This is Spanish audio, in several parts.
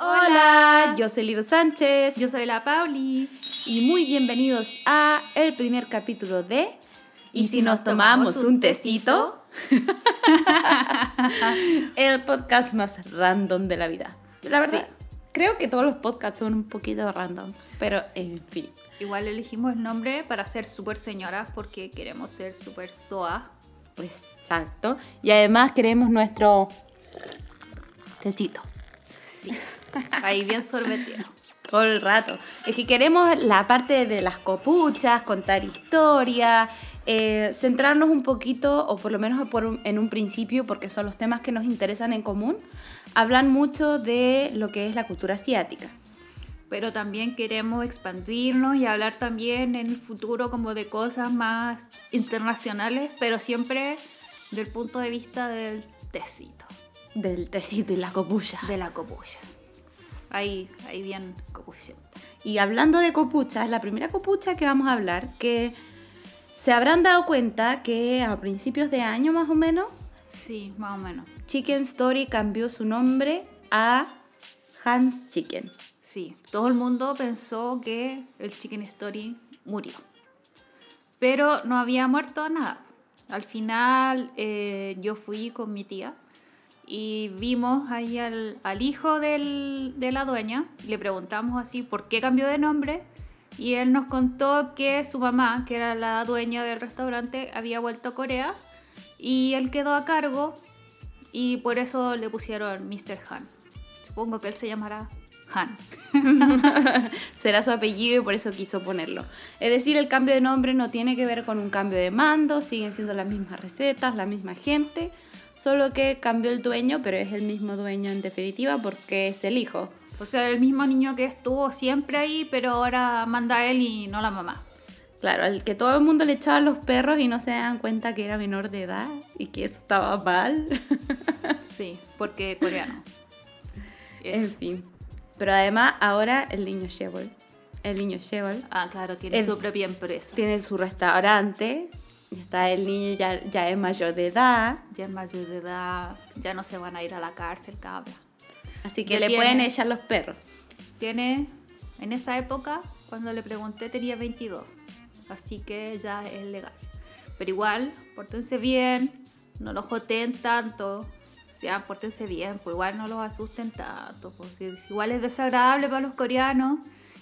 Hola, yo soy Liro Sánchez. Yo soy la Pauli. Y muy bienvenidos a el primer capítulo de ¿Y, si nos tomamos, un tecito? el podcast más random de la vida. La verdad, creo que todos los podcasts son un poquito random, pero en fin. Igual elegimos el nombre para ser súper señoras porque queremos ser súper soa. Exacto. Y además queremos nuestro tecito. Sí. Ahí bien sorbetido. Todo el rato. Es que queremos la parte de las copuchas, contar historia, eh, centrarnos un poquito, o por lo menos por en un principio, porque son los temas que nos interesan en común, hablan mucho de lo que es la cultura asiática. Pero también queremos expandirnos y hablar también en el futuro como de cosas más internacionales, pero siempre del punto de vista del tecito. Del tecito y la copucha. De la copucha. Ahí, ahí bien copucha. Y hablando de copuchas, la primera copucha que vamos a hablar, que se habrán dado cuenta que a principios de año más o menos. Sí, más o menos. Chicken Story cambió su nombre a Hans Chicken. Sí, todo el mundo pensó que el Chicken Story murió. Pero no había muerto nada. Al final eh, yo fui con mi tía y vimos ahí al, hijo de la dueña, le preguntamos así por qué cambió de nombre y él nos contó que su mamá, que era la dueña del restaurante, había vuelto a Corea y él quedó a cargo y por eso le pusieron Mr. Han. Supongo que él se llamará Han. Será su apellido y por eso quiso ponerlo. Es decir, el cambio de nombre no tiene que ver con un cambio de mando, siguen siendo las mismas recetas, la misma gente solo que cambió el dueño, pero es el mismo dueño en definitiva porque es el hijo. O sea, el mismo niño que estuvo siempre ahí, pero ahora manda él y no la mamá. Claro, el que todo el mundo le echaba los perros y no se dan cuenta que era menor de edad y que eso estaba mal. sí, porque coreano. En fin. Pero además ahora el niño Shebol. El niño Shebol. Ah, claro, tiene su propia empresa. Tiene su restaurante Está el niño ya, ya es mayor de edad. Ya es mayor de edad, ya no se van a ir a la cárcel, cabra. Así que le pueden echar los perros. Tiene, en esa época, cuando le pregunté, tenía 22. Así que ya es legal. Pero igual, pórtense bien, no los joteen tanto. O sea, pórtense bien, pues igual no los asusten tanto. Porque igual es desagradable para los coreanos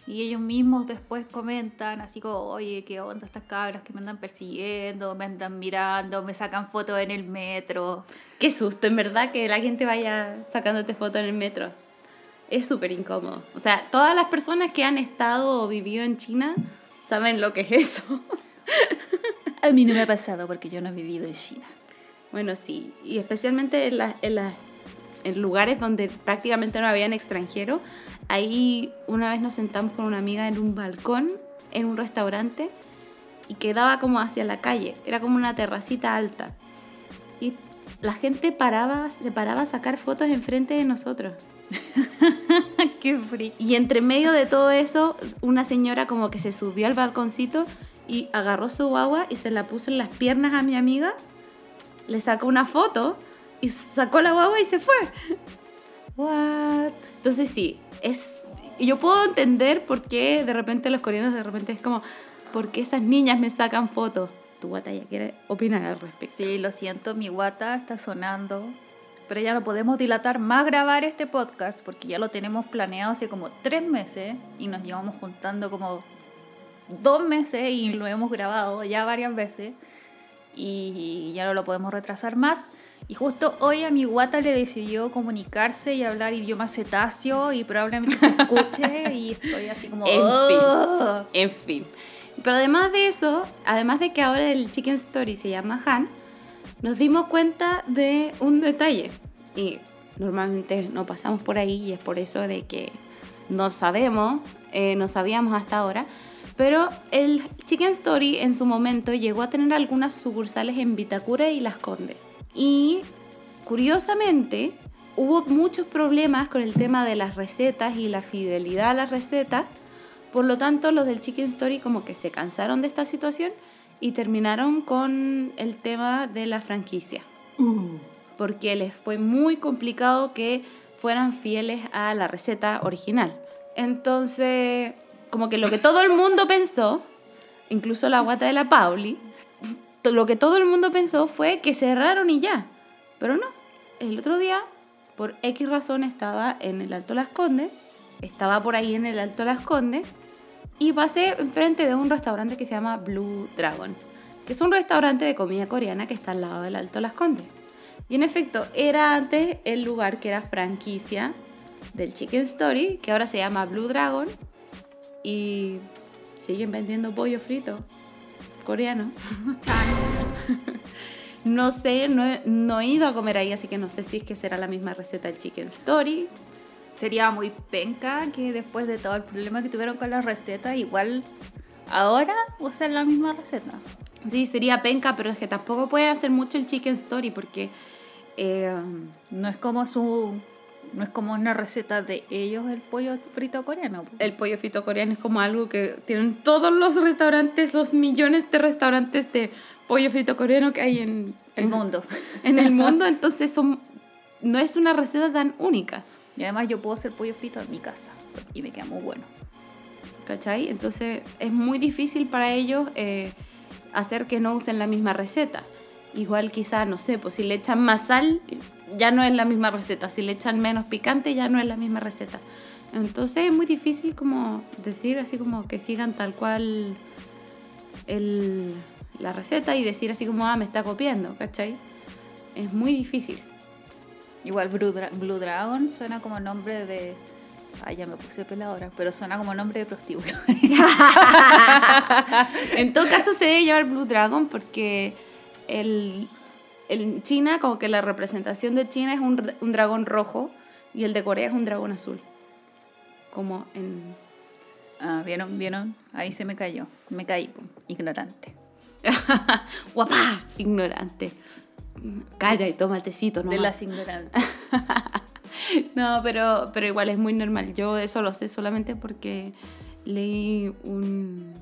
y ellos mismos después comentan así como, oye, ¿qué onda estas cabras que me andan persiguiendo, me andan mirando, me sacan fotos en el metro? Qué susto, en verdad, que la gente vaya sacándote fotos en el metro. Es súper incómodo. O sea, todas las personas que han estado o vivido en China saben lo que es eso. A mí no me ha pasado porque yo no he vivido en China. Bueno, sí, y especialmente en, en, las, en lugares donde prácticamente no habían extranjeros, Ahí una vez nos sentamos con una amiga en un balcón, en un restaurante, y quedaba como hacia la calle. Era como una terracita alta. Y la gente paraba, se paraba a sacar fotos enfrente de nosotros. Qué frío. Y entre medio de todo eso, una señora como que se subió al balconcito y agarró su guagua y se la puso en las piernas a mi amiga, le sacó una foto y sacó la guagua y se fue. What? Entonces sí, es... Yo puedo entender por qué de repente los coreanos de repente es como, ¿por qué esas niñas me sacan fotos? Tu guata ya quiere opinar al respecto. Sí, lo siento, mi guata está sonando. Pero ya no podemos dilatar más grabar este podcast porque ya lo tenemos planeado hace como tres meses y nos llevamos juntando como dos meses y lo hemos grabado ya varias veces y ya no lo podemos retrasar más. Y justo hoy a mi guata le decidió comunicarse y hablar idioma cetáceo y probablemente se escuche y estoy así como... En fin, en fin. Pero además de eso, además de que ahora el Chicken Story se llama Han, nos dimos cuenta de un detalle. Y normalmente no pasamos por ahí y es por eso de que no sabemos, eh, no sabíamos hasta ahora. Pero el Chicken Story en su momento llegó a tener algunas sucursales en Vitacura y Las Condes. Y curiosamente, hubo muchos problemas con el tema de las recetas y la fidelidad a las recetas. Por lo tanto, los del Chicken Story como que se cansaron de esta situación y terminaron con el tema de la franquicia. Uh. Porque les fue muy complicado que fueran fieles a la receta original. Entonces, como que lo que todo el mundo pensó, incluso la guata de la Pauli, lo que todo el mundo pensó fue que cerraron y ya. Pero no, el otro día, por X razón, estaba en el Alto Las Condes, estaba por ahí en el Alto Las Condes, y pasé enfrente de un restaurante que se llama Blue Dragon, que es un restaurante de comida coreana que está al lado del Alto Las Condes. Y en efecto, era antes el lugar que era franquicia del Chicken Story, que ahora se llama Blue Dragon, y siguen vendiendo pollo frito coreano. No sé, no he, no he ido a comer ahí, así que no sé si es que será la misma receta del Chicken Story. Sería muy penca que después de todo el problema que tuvieron con la receta, igual ahora usen la misma receta. Sí, sería penca, pero es que tampoco puede hacer mucho el Chicken Story porque eh, No es como su. No es como una receta de ellos el pollo frito coreano. el pollo frito coreano es como algo que tienen todos los restaurantes, los millones de restaurantes de pollo frito coreano que hay en El mundo. en el mundo, entonces son, no es una receta tan única. Y además yo puedo hacer pollo frito en mi casa. Y me queda muy bueno. ¿Cachai? Entonces es muy difícil para ellos eh, hacer que no usen la misma receta. Igual quizá, no sé, pues si le echan más sal, ya no es la misma receta. Si le echan menos picante, ya no es la misma receta. Entonces es muy difícil como decir así como que sigan tal cual el- la receta y decir así como, ah, me está copiando, ¿cachai? Es muy difícil. Igual Blue, Dra- Blue Dragon suena como nombre de. Ay, ya me puse peladora, pero suena como nombre de prostíbulo. En todo caso se debe llamar Blue Dragon porque el, en China como que la representación de China es un, un dragón rojo y el de Corea es un dragón azul. Como en... ah, ¿vieron? ¿Vieron? Ahí se me cayó. Me caí, ignorante. ¡Guapá! Ignorante. Calla y toma el tecito, ¿no? De las ignorantes. No, pero, pero igual es muy normal. Yo eso lo sé solamente porque leí un,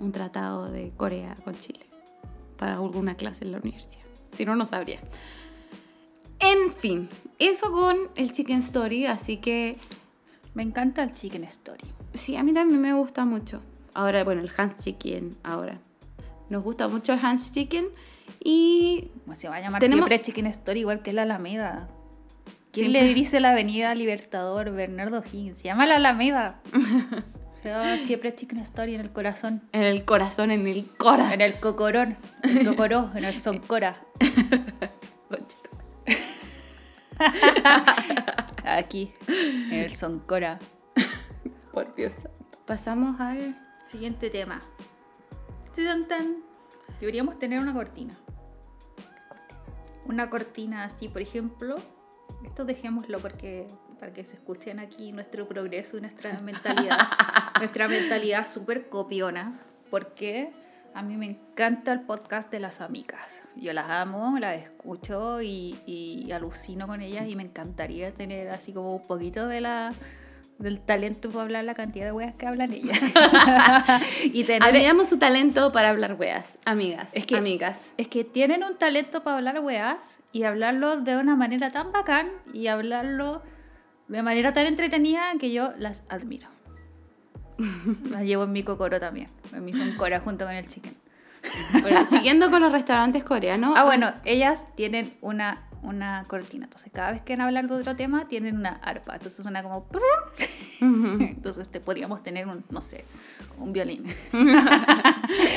un tratado de Corea con Chile para alguna clase en la universidad. Si no, no sabría. En fin, eso con el Chicken Story, así que Me encanta el Chicken Story. sí, a mí también me gusta mucho. Ahora, bueno, el Hans Chicken, ahora. Nos gusta mucho el Hans Chicken y ¿Cómo se va a llamar Tenemos- siempre Chicken Story igual que la Alameda? ¿Quién Siempre. le dice la avenida Libertador Bernardo Higgins? Se llama la Alameda. Se llama siempre Chicken Story en el corazón. en el corazón, en el cora. En el cocorón. En el cocoró, en el soncora. Aquí, en el soncora. Por Dios. Pasamos al Siguiente tema. Deberíamos tener una cortina. Una cortina así, por ejemplo. Esto dejémoslo porque para que se escuchen aquí nuestro progreso y nuestra mentalidad. nuestra mentalidad súper copiona. Porque a mí me encanta el podcast de las amigas. Yo las amo, las escucho y, y alucino con ellas y me encantaría tener así como un poquito de la del talento para hablar la cantidad de weas que hablan ellas. y tener Admiramos su talento para hablar weas, amigas. Es que- amigas. es que tienen un talento para hablar weas y hablarlo de una manera tan bacán y hablarlo de manera tan entretenida que yo las admiro. las llevo en mi cocoro también, en mi soncora junto con el chicken. Bueno, siguiendo con los restaurantes coreanos. Ah, bueno, ellas tienen una, una cortina, entonces cada vez que van a hablar de otro tema tienen una arpa, entonces suena como... Entonces te podríamos tener un, no sé, un violín.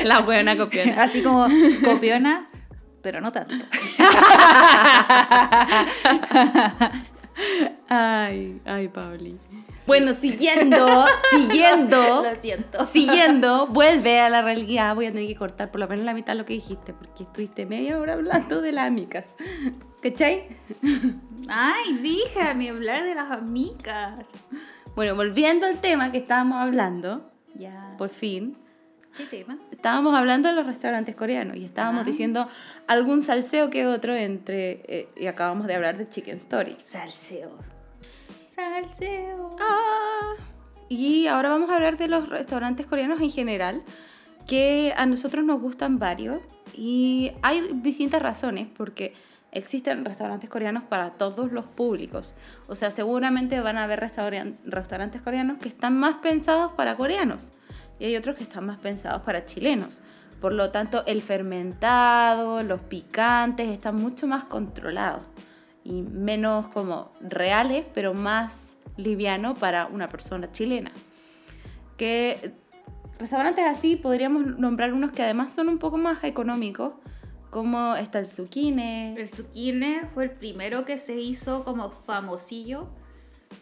La buena copiona. Así como copiona, pero no tanto. Ay, ay, Pauli. Bueno, siguiendo, siguiendo, Lo siento. siguiendo, vuelve a la realidad. Voy a tener que cortar por lo menos la mitad de lo que dijiste, porque estuviste media hora hablando de las amigas. ¿Cachai? Ay, déjame hablar de las amigas. Bueno, volviendo al tema que estábamos hablando, Ya. por fin, ¿Qué tema? estábamos hablando de los restaurantes coreanos y estábamos diciendo algún salseo que otro entre, eh, y acabamos de hablar de Chicken Story. Salseo. Ah. Y ahora vamos a hablar de los restaurantes coreanos en general, que a nosotros nos gustan varios y hay distintas razones, porque existen restaurantes coreanos para todos los públicos. O sea, seguramente van a haber restauran- restaurantes coreanos que están más pensados para coreanos y hay otros que están más pensados para chilenos. Por lo tanto, el fermentado, los picantes están mucho más controlados y menos como reales, pero más liviano para una persona chilena. Que restaurantes así podríamos nombrar unos que además son un poco más económicos, como está el Zucchine. El zucchine fue el primero que se hizo como famosillo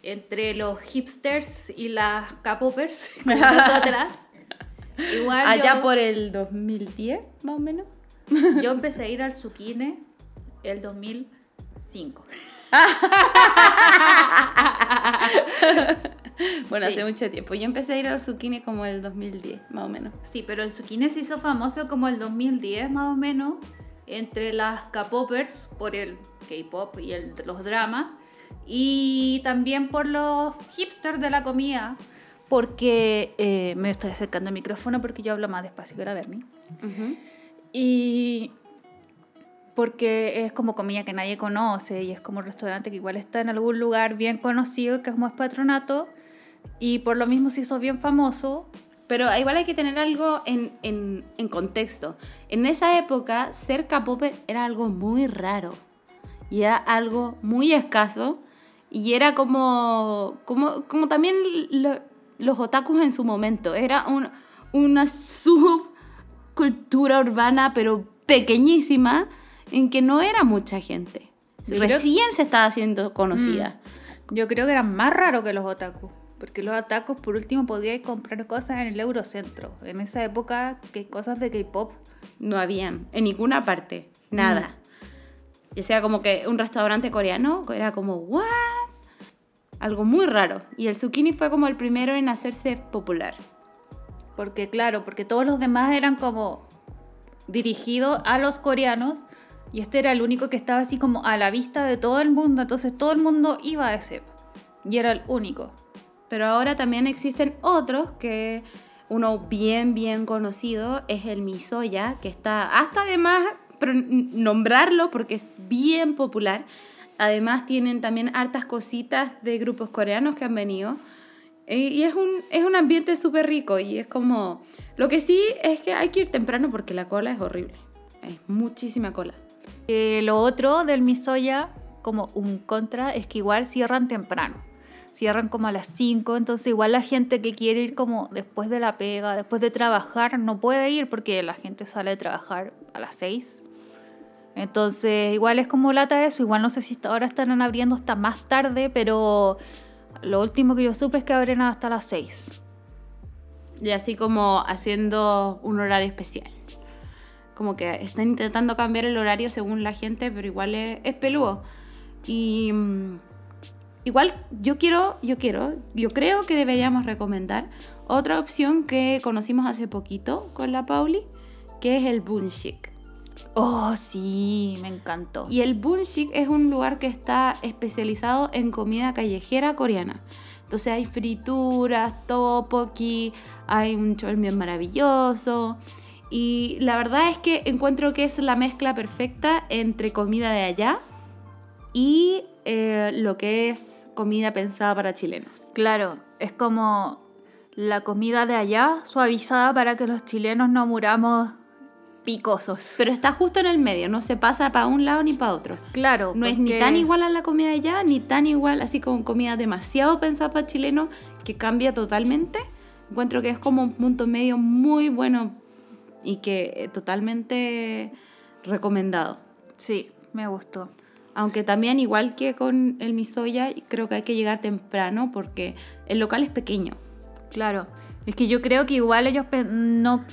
entre los hipsters y las capopers, como nosotras. Igual Allá yo, por el 2010, más o menos. yo empecé a ir al zucchine el 2005. Bueno, Sí. hace mucho tiempo. Yo empecé a ir al Zucchine como el 2010, más o menos. Sí, pero el zucchine se hizo famoso como el 2010 más o menos entre las K-popers por el K-pop y el, los dramas y también por los hipsters de la comida porque eh, me estoy acercando al micrófono porque yo hablo más despacio que la Bernie y porque es como comida que nadie conoce y es como un restaurante que igual está en algún lugar bien conocido que es como es patronato y por lo mismo se hizo bien famoso Pero igual hay que tener algo en, en, en contexto. En esa época, ser K-Popper era algo muy raro. Y era algo muy escaso. Y era como, como, como también lo- los otakus en su momento. Era un- una subcultura urbana, pero pequeñísima, en que no era mucha gente. Yo creo- Recién se estaba haciendo conocida. Yo creo que eran más raros que los otakus. Porque los otakus, por último, podíais comprar cosas en el Eurocentro. En esa época, que cosas de K-pop. No habían, en ninguna parte, nada. Y sea como que un restaurante coreano era como, ¿what? Algo muy raro. Y el zucchini fue como el primero en hacerse popular. Porque, claro, porque todos los demás eran como dirigidos a los coreanos. Y este era el único que estaba así como a la vista de todo el mundo. Entonces todo el mundo iba a ese. Y era el único. Pero ahora también existen otros que uno bien, bien conocido es el misoya, que está hasta además nombrarlo porque es bien popular. Además tienen también hartas cositas de grupos coreanos que han venido. Y es un, es un ambiente súper rico y es como... Lo que sí es que hay que ir temprano porque la cola es horrible. Hay muchísima cola. Eh, lo otro del Misoya, como un contra, es que igual cierran temprano. Cierran como a las 5, entonces igual la gente que quiere ir como después de la pega, después de trabajar, no puede ir porque la gente sale de trabajar a las 6. Entonces igual es como lata eso, igual no sé si ahora estarán abriendo hasta más tarde, pero lo último que yo supe es que abren hasta las 6. Y así como haciendo un horario especial. Como que están intentando cambiar el horario según la gente, pero igual es, es peludo. Y mm, igual yo quiero, yo quiero, yo creo que deberíamos recomendar otra opción que conocimos hace poquito con la Pauli, que es el Bunshik. Oh, sí, me encantó. Y el Bunshik es un lugar que está especializado en comida callejera coreana. Entonces hay frituras, tteokbokki, hay un cholmien maravilloso. Y la verdad es que encuentro que es la mezcla perfecta entre comida de allá y eh, lo que es comida pensada para chilenos. Claro, es como la comida de allá suavizada para que los chilenos no muramos picosos. Pero está justo en el medio, no se pasa para un lado ni para otro. Claro, No es ni tan igual a la comida de allá, ni tan igual, así como comida demasiado pensada para chileno, que cambia totalmente. Encuentro que es como un punto medio muy bueno y que eh, totalmente recomendado. Sí, me gustó. Aunque también, igual que con el misoya, creo que hay que llegar temprano porque el local es pequeño. Claro, es que yo creo que igual ellos no,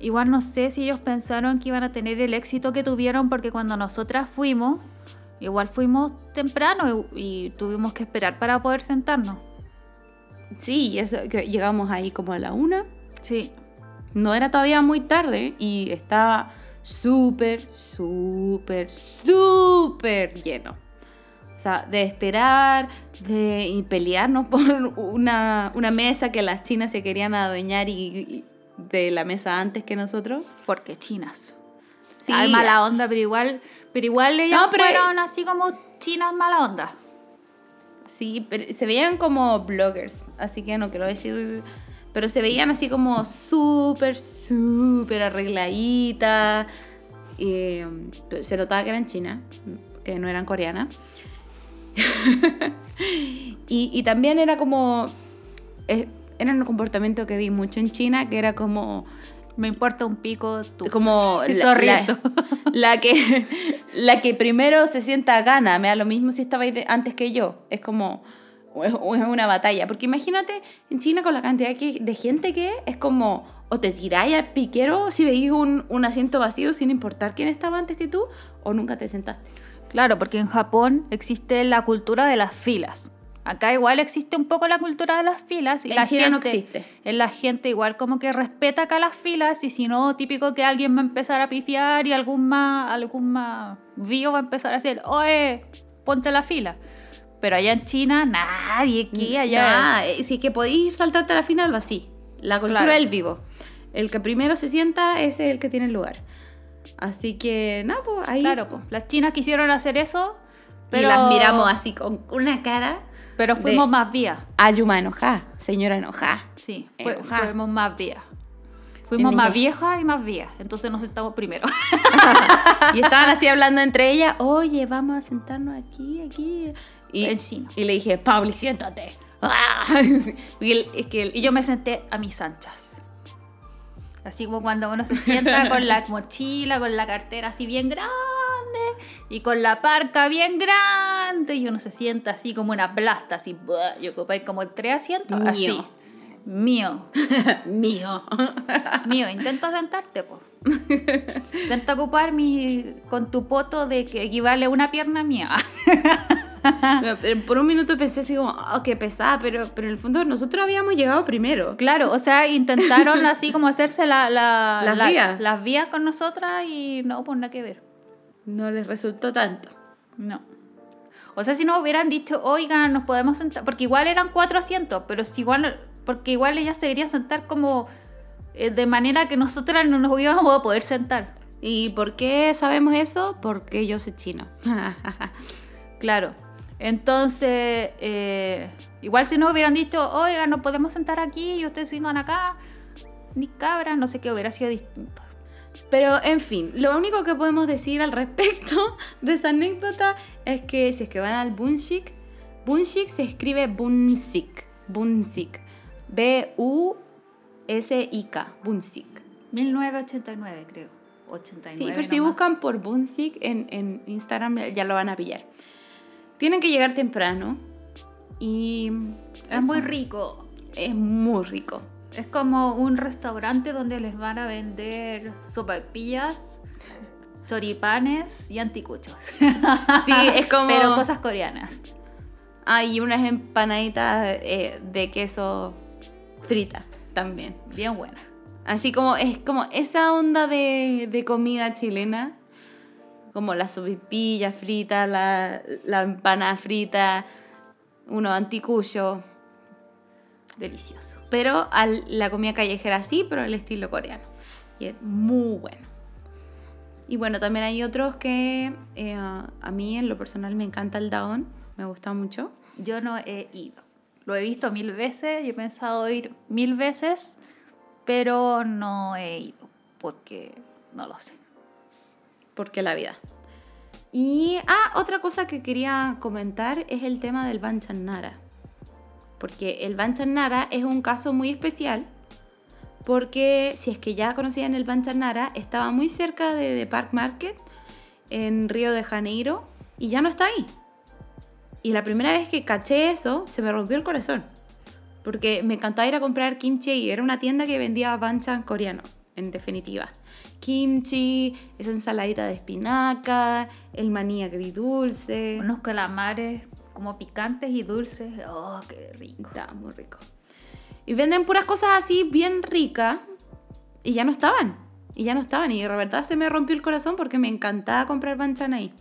igual no sé si ellos pensaron que iban a tener el éxito que tuvieron porque cuando nosotras fuimos, igual fuimos temprano y, y tuvimos que esperar para poder sentarnos. Sí, eso, que llegamos ahí como a la una. Sí, No era todavía muy tarde y estaba súper, súper, súper lleno. O sea, de esperar, de y pelearnos por una, una mesa que las chinas se querían adueñar y, y de la mesa antes que nosotros. porque chinas. Sí. Hay mala onda, pero igual, pero igual ellas No, pero- fueron así como chinas mala onda. Sí, pero se veían como bloggers, así que no quiero decir... Pero se veían así como súper, súper arregladitas. pero se notaba que eran chinas, que no eran coreanas. y, y también era como... eh, era un comportamiento que vi mucho en China, que era como... Me importa un pico tú. como la, la- la que la que primero se sienta gana me da lo mismo si estaba antes que yo es como es es una batalla porque imagínate en China con la cantidad que- de gente que es, es como o te tiráis al piquero si veis un, un asiento vacío sin importar quién estaba antes que tú o nunca te sentaste Claro, porque en Japón existe la cultura de las filas. Acá igual existe un poco la cultura de las filas. Y En la China no gente, existe. En la gente igual como que respeta acá las filas y si no, típico que alguien va a empezar a pifiar y algún más, algún más vivo va a empezar a decir, oye, ponte la fila. Pero allá en China, nadie aquí, allá... Eh, si es que podéis saltarte a la final, así. La cultura Claro. del vivo. El que primero se sienta es el que tiene el lugar. Así que, nada, pues ahí. Claro, pues las chinas quisieron hacer eso, pero... Y las miramos así con una cara. Pero fuimos de- más vías. Ayuma enojada, señora enojada. Sí, fue- Enojada. fuimos más vías. Fuimos más viejas y más vías. Entonces nos sentamos primero. Y estaban así hablando entre ellas, oye, vamos a sentarnos aquí, aquí. Y, le dije, Pauli, siéntate. Y él- es que él- Y yo me senté a mis anchas. Así como cuando uno se sienta con la mochila, con la cartera así bien grande y con la parca bien grande y uno se sienta así como una plasta, así. Y ocupáis como tres asientos. Mío. Así. Mío. mío. Mío, intenta sentarte, po. Intenta ocupar mi, con tu poto de que equivale a una pierna mía. Por un minuto pensé así como, oh, qué pesada, pero, pero en el fondo nosotros habíamos llegado primero. Claro, o sea, intentaron así como hacerse la, la- Las la- vías. las vías con nosotras y no, pues nada que ver. No les resultó tanto. No. O sea, si nos hubieran dicho, oigan, nos podemos sentar, porque igual eran cuatro asientos, pero si igual, porque igual ellas se querían sentar como eh, de manera que nosotras no nos íbamos a poder sentar. ¿Y por qué sabemos eso? Porque yo soy chino. Claro. Entonces, eh, igual si nos hubieran dicho, oigan, nos podemos sentar aquí y ustedes sigan acá, ni cabra, no sé qué hubiera sido distinto. Pero, en fin, lo único que podemos decir al respecto de esa anécdota es que si es que van al Bunsik, Bunsik se escribe Bunsik, Bunsik, B-U-S-I-K, Bunsik. 1989, creo. 89. Sí, pero si nomás. buscan por Bunsik en, en Instagram ya lo van a pillar. Tienen que llegar temprano y Es muy rico. es muy rico. Es como un restaurante donde les van a vender sopapillas, choripanes y anticuchos. Sí, es como... Pero cosas coreanas. Hay unas empanaditas eh, de queso frita también. Bien buena. Así como es como esa onda de, de comida chilena, como la sopipilla frita, la, la empanada frita, unos anticuchos, Delicioso. pero al, la comida callejera sí, pero al estilo coreano. Y es muy bueno. Y bueno, también hay otros que eh, a mí en lo personal me encanta el daon, me gusta mucho. Yo no he ido. Lo he visto mil veces y he pensado ir mil veces, pero no he ido porque no lo sé. Porque la vida. Y, ah, otra cosa que quería comentar es el tema del Banchan Nara. Porque el Banchan Nara es un caso muy especial. Porque si es que ya conocían el Banchan Nara, estaba muy cerca de, de Park Market en Río de Janeiro y ya no está ahí. Y la primera vez que caché eso, se me rompió el corazón. Porque me encantaba ir a comprar kimchi era una tienda que vendía banchan coreano, en definitiva. Kimchi, esa ensaladita de espinaca, el maní agridulce. Unos calamares como picantes y dulces. Oh, qué rico. Está muy rico. Y venden puras cosas así bien ricas y ya no estaban. Y ya no estaban. Y de verdad se me rompió el corazón porque me encantaba comprar banchan ahí.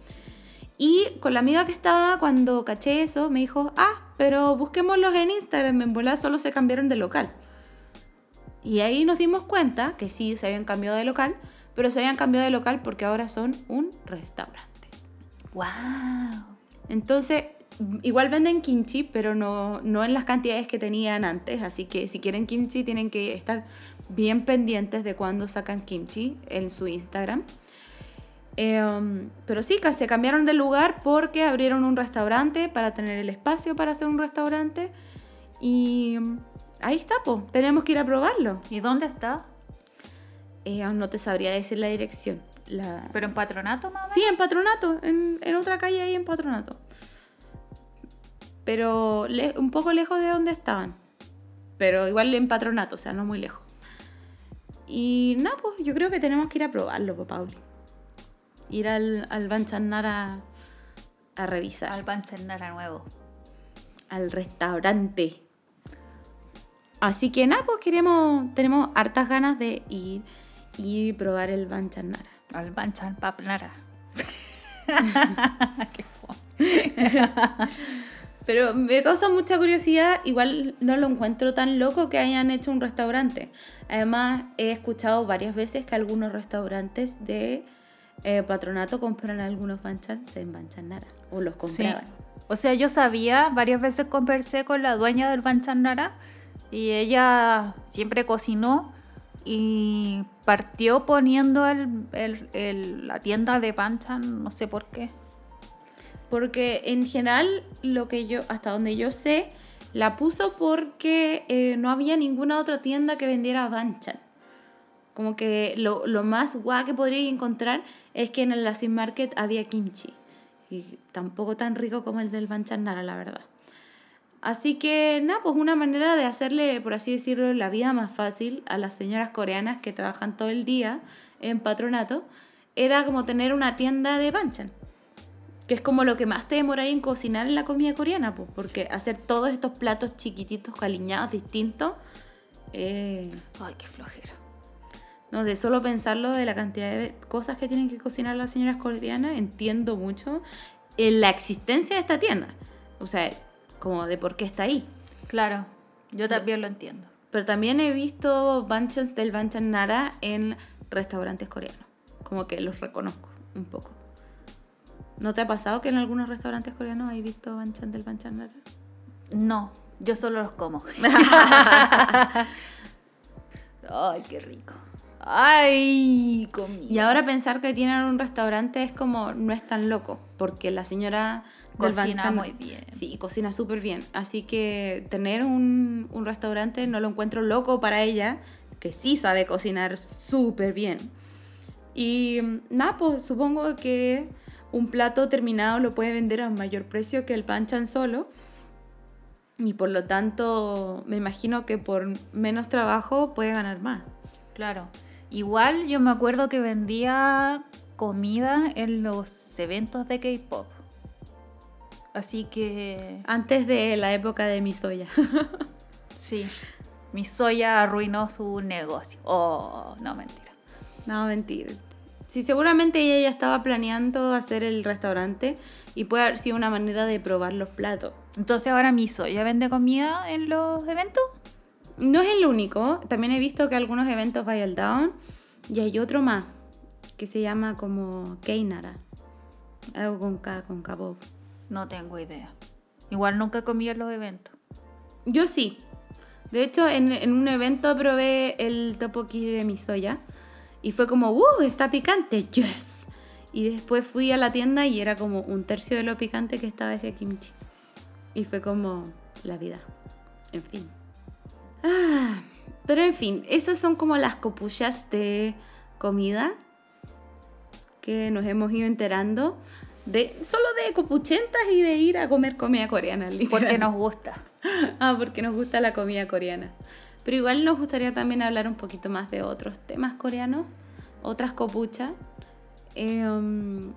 Y con la amiga que estaba, cuando caché eso, me dijo, ah, pero busquémoslos en Instagram, en bola solo se cambiaron de local. Y ahí nos dimos cuenta que sí se habían cambiado de local, pero se habían cambiado de local porque ahora son un restaurante. ¡Wow! Entonces, igual venden kimchi, pero no, no en las cantidades que tenían antes, así que si quieren kimchi tienen que estar bien pendientes de cuando sacan kimchi en su Instagram. Em, pero sí, se cambiaron de lugar porque abrieron un restaurante para tener el espacio para hacer un restaurante. Y ahí está, pues. Tenemos que ir a probarlo. ¿Y dónde está? Eh, no te sabría decir la dirección. La... ¿Pero en Patronato, mamá? Sí, en Patronato, en, en otra calle ahí en Patronato. Pero un poco lejos de donde estaban. Pero igual en Patronato, o sea, no muy lejos. Y nada, pues yo creo que tenemos que ir a probarlo, pues, Pauli. Ir al, al a revisar. Al Banchanara nuevo. Al restaurante. Así que nada, pues queremos, tenemos hartas ganas de ir y probar el Banchanara. Al Banchan Papnara. Qué Pero me causa mucha curiosidad, igual no lo encuentro tan loco que hayan hecho un restaurante. Además, he escuchado varias veces que algunos restaurantes de eh, patronato compran algunos banchans en Banchanara, o los compraban. O sea, yo sabía, varias veces conversé con la dueña del Banchanara y ella siempre cocinó y partió poniendo el, la tienda de Banchan, no sé por qué. Porque en general, lo que yo, hasta donde yo sé, la puso porque eh, no había ninguna otra tienda que vendiera Banchan. Como que lo, más guay que podría encontrar es que en el Lasin Market había kimchi. Y tampoco tan rico como el del Banchan Nara, la verdad. Así que, nada, pues una manera de hacerle, por así decirlo, la vida más fácil a las señoras coreanas que trabajan todo el día en patronato, era como tener una tienda de banchan que es como lo que más te demora en cocinar en la comida coreana, pues, porque hacer todos estos platos chiquititos, caliñados, distintos. Eh, Ay, qué flojera. No, de solo pensarlo de la cantidad de cosas que tienen que cocinar las señoras coreanas, entiendo mucho en la existencia de esta tienda. O sea, como de por qué está ahí. Claro, yo también lo entiendo. Pero también he visto banchans del banchan nara en restaurantes coreanos. Como que los reconozco un poco. ¿No te ha pasado que en algunos restaurantes coreanos hay visto banchan del banchan No, yo solo los como. Ay, qué rico. Ay, comida. Y ahora pensar que tienen un restaurante es como, no es tan loco, porque la señora cocina muy bien. Sí, cocina súper bien. Así que tener un, un, restaurante no lo encuentro loco para ella, que sí sabe cocinar súper bien. Y nada, pues supongo que un plato terminado lo puede vender a un mayor precio que el panchan solo. Y por lo tanto, me imagino que por menos trabajo puede ganar más. Claro. Igual yo me acuerdo que vendía comida en los eventos de K-pop. Así que. Antes de la época de mi soya. sí. Mi soya arruinó su negocio. Oh, no, mentira. No, mentira. Sí, seguramente ella ya estaba planeando hacer el restaurante y puede haber sido una manera de probar los platos. Entonces ahora Miso, ¿ya vende comida en los eventos? No es el único. También he visto que algunos eventos vaya al down y hay otro más que se llama como Keinara. Algo con K, con k No tengo idea. Igual nunca comí en los eventos. Yo sí. De hecho, en, en un evento probé el topoki de mi soya y fue como, ¡uh! Está picante, ¡yes! Y después fui a la tienda y era como un tercio de lo picante que estaba ese kimchi. Y fue como la vida. En fin. Ah, pero en fin, esas son como las copullas de comida que nos hemos ido enterando. De, solo de copuchentas y de ir a comer comida coreana. Porque nos gusta. ah, porque nos gusta la comida coreana. Pero igual nos gustaría también hablar un poquito más de otros temas coreanos, otras copuchas. Em,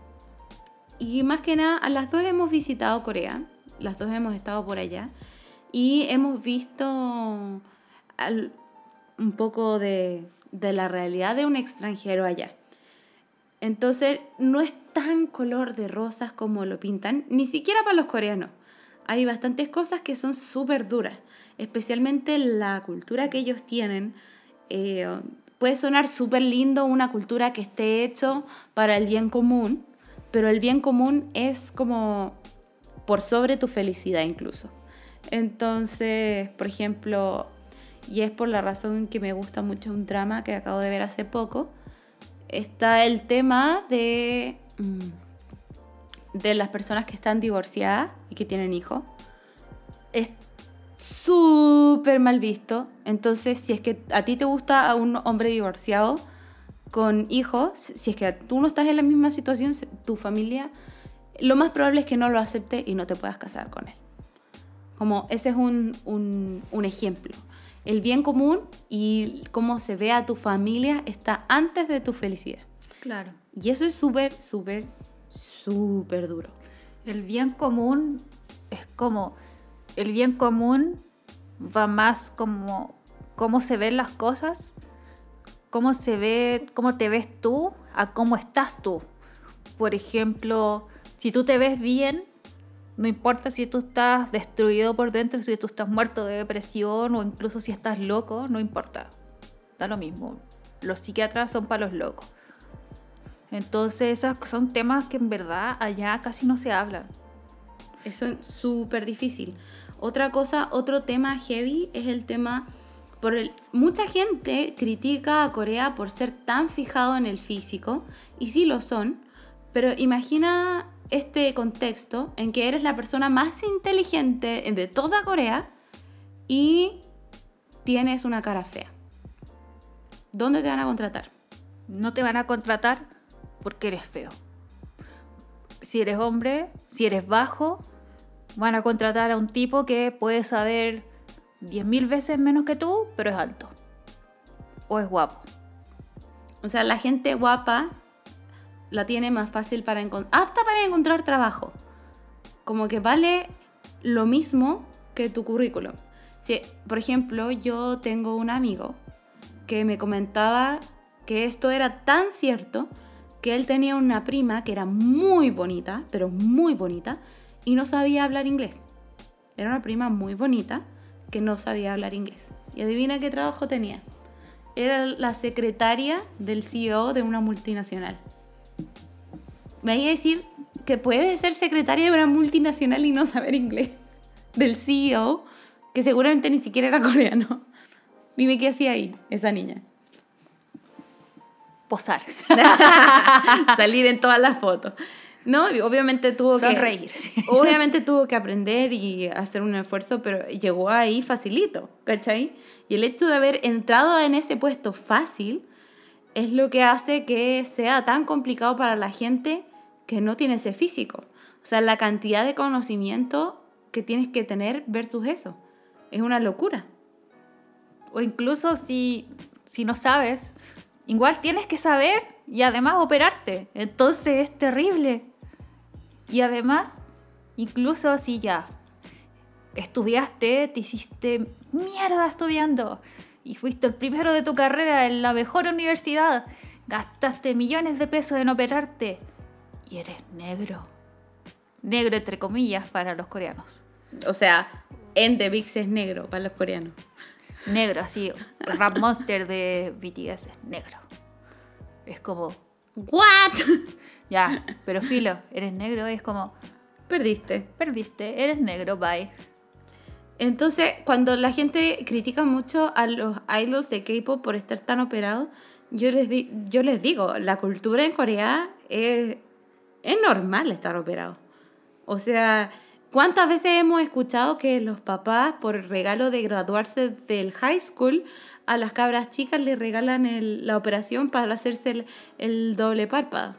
y más que nada, a las dos hemos visitado Corea, las dos hemos estado por allá y hemos visto un poco de, de la realidad de un extranjero allá. Entonces, no es tan color de rosas como lo pintan, ni siquiera para los coreanos. Hay bastantes cosas que son súper duras especialmente la cultura que ellos tienen, eh, puede sonar súper lindo una cultura que esté hecho para el bien común, pero el bien común es como por sobre tu felicidad incluso. Entonces, por ejemplo, y es por la razón que me gusta mucho un drama que acabo de ver hace poco, está el tema de, de las personas que están divorciadas y que tienen hijos. Es súper mal visto. Entonces, si es que a ti te gusta a un hombre divorciado con hijos, si es que tú no estás en la misma situación, tu familia, lo más probable es que no lo acepte y no te puedas casar con él. Como ese es un, un, un ejemplo. El bien común y cómo se ve a tu familia está antes de tu felicidad. Claro. Y eso es súper, súper, súper duro. El bien común es como, el bien común va más como cómo se ven las cosas, cómo se ve, cómo te ves tú, a cómo estás tú. Por ejemplo, si tú te ves bien, no importa si tú estás destruido por dentro, si tú estás muerto de depresión o incluso si estás loco, no importa. Da lo mismo. Los psiquiatras son para los locos. Entonces, esos son temas que en verdad allá casi no se hablan. Eso es súper difícil. Otra cosa, otro tema heavy es el tema por el, mucha gente critica a Corea por ser tan fijado en el físico, y sí lo son, pero imagina este contexto en que eres la persona más inteligente de toda Corea y tienes una cara fea. ¿Dónde te van a contratar? No te van a contratar porque eres feo. Si eres hombre, si eres bajo, van a contratar a un tipo que puede saber 10.000 veces menos que tú, pero es alto. O es guapo. O sea, la gente guapa la tiene más fácil para encontrar, apta para encontrar trabajo. Como que vale lo mismo que tu currículum. Si, por ejemplo, yo tengo un amigo que me comentaba que esto era tan cierto que él tenía una prima que era muy bonita, pero muy bonita, y no sabía hablar inglés. Era una prima muy bonita que no sabía hablar inglés. Y adivina qué trabajo tenía. Era la secretaria del CEO de una multinacional me iba a decir que puede ser secretaria de una multinacional y no saber inglés. Del CEO, que seguramente ni siquiera era coreano. Dime qué hacía ahí, esa niña. Posar. Salir en todas las fotos. No, obviamente tuvo Sonreír. que. Obviamente tuvo que aprender y hacer un esfuerzo, pero llegó ahí facilito, ¿cachai? Y el hecho de haber entrado en ese puesto fácil es lo que hace que sea tan complicado para la gente que no tiene ese físico. O sea, la cantidad de conocimiento que tienes que tener versus eso. Es una locura. O incluso si, si no sabes, igual tienes que saber y además operarte. Entonces es terrible. Y además, incluso si ya estudiaste, te hiciste mierda estudiando y fuiste el primero de tu carrera en la mejor universidad, gastaste millones de pesos en operarte y eres negro. Negro entre comillas para los coreanos. O sea, en The Vix es negro para los coreanos. Negro, así. Rap Monster de BTS es negro. Es como. ¿What? Ya, pero filo, eres negro es como. Perdiste. Perdiste, eres negro, bye. Entonces, cuando la gente critica mucho a los idols de K-pop por estar tan operados, yo les, yo les digo, la cultura en Corea es, es normal estar operado. O sea, ¿cuántas veces hemos escuchado que los papás, por regalo de graduarse del high school, a las cabras chicas les regalan la operación para hacerse el, el doble párpado?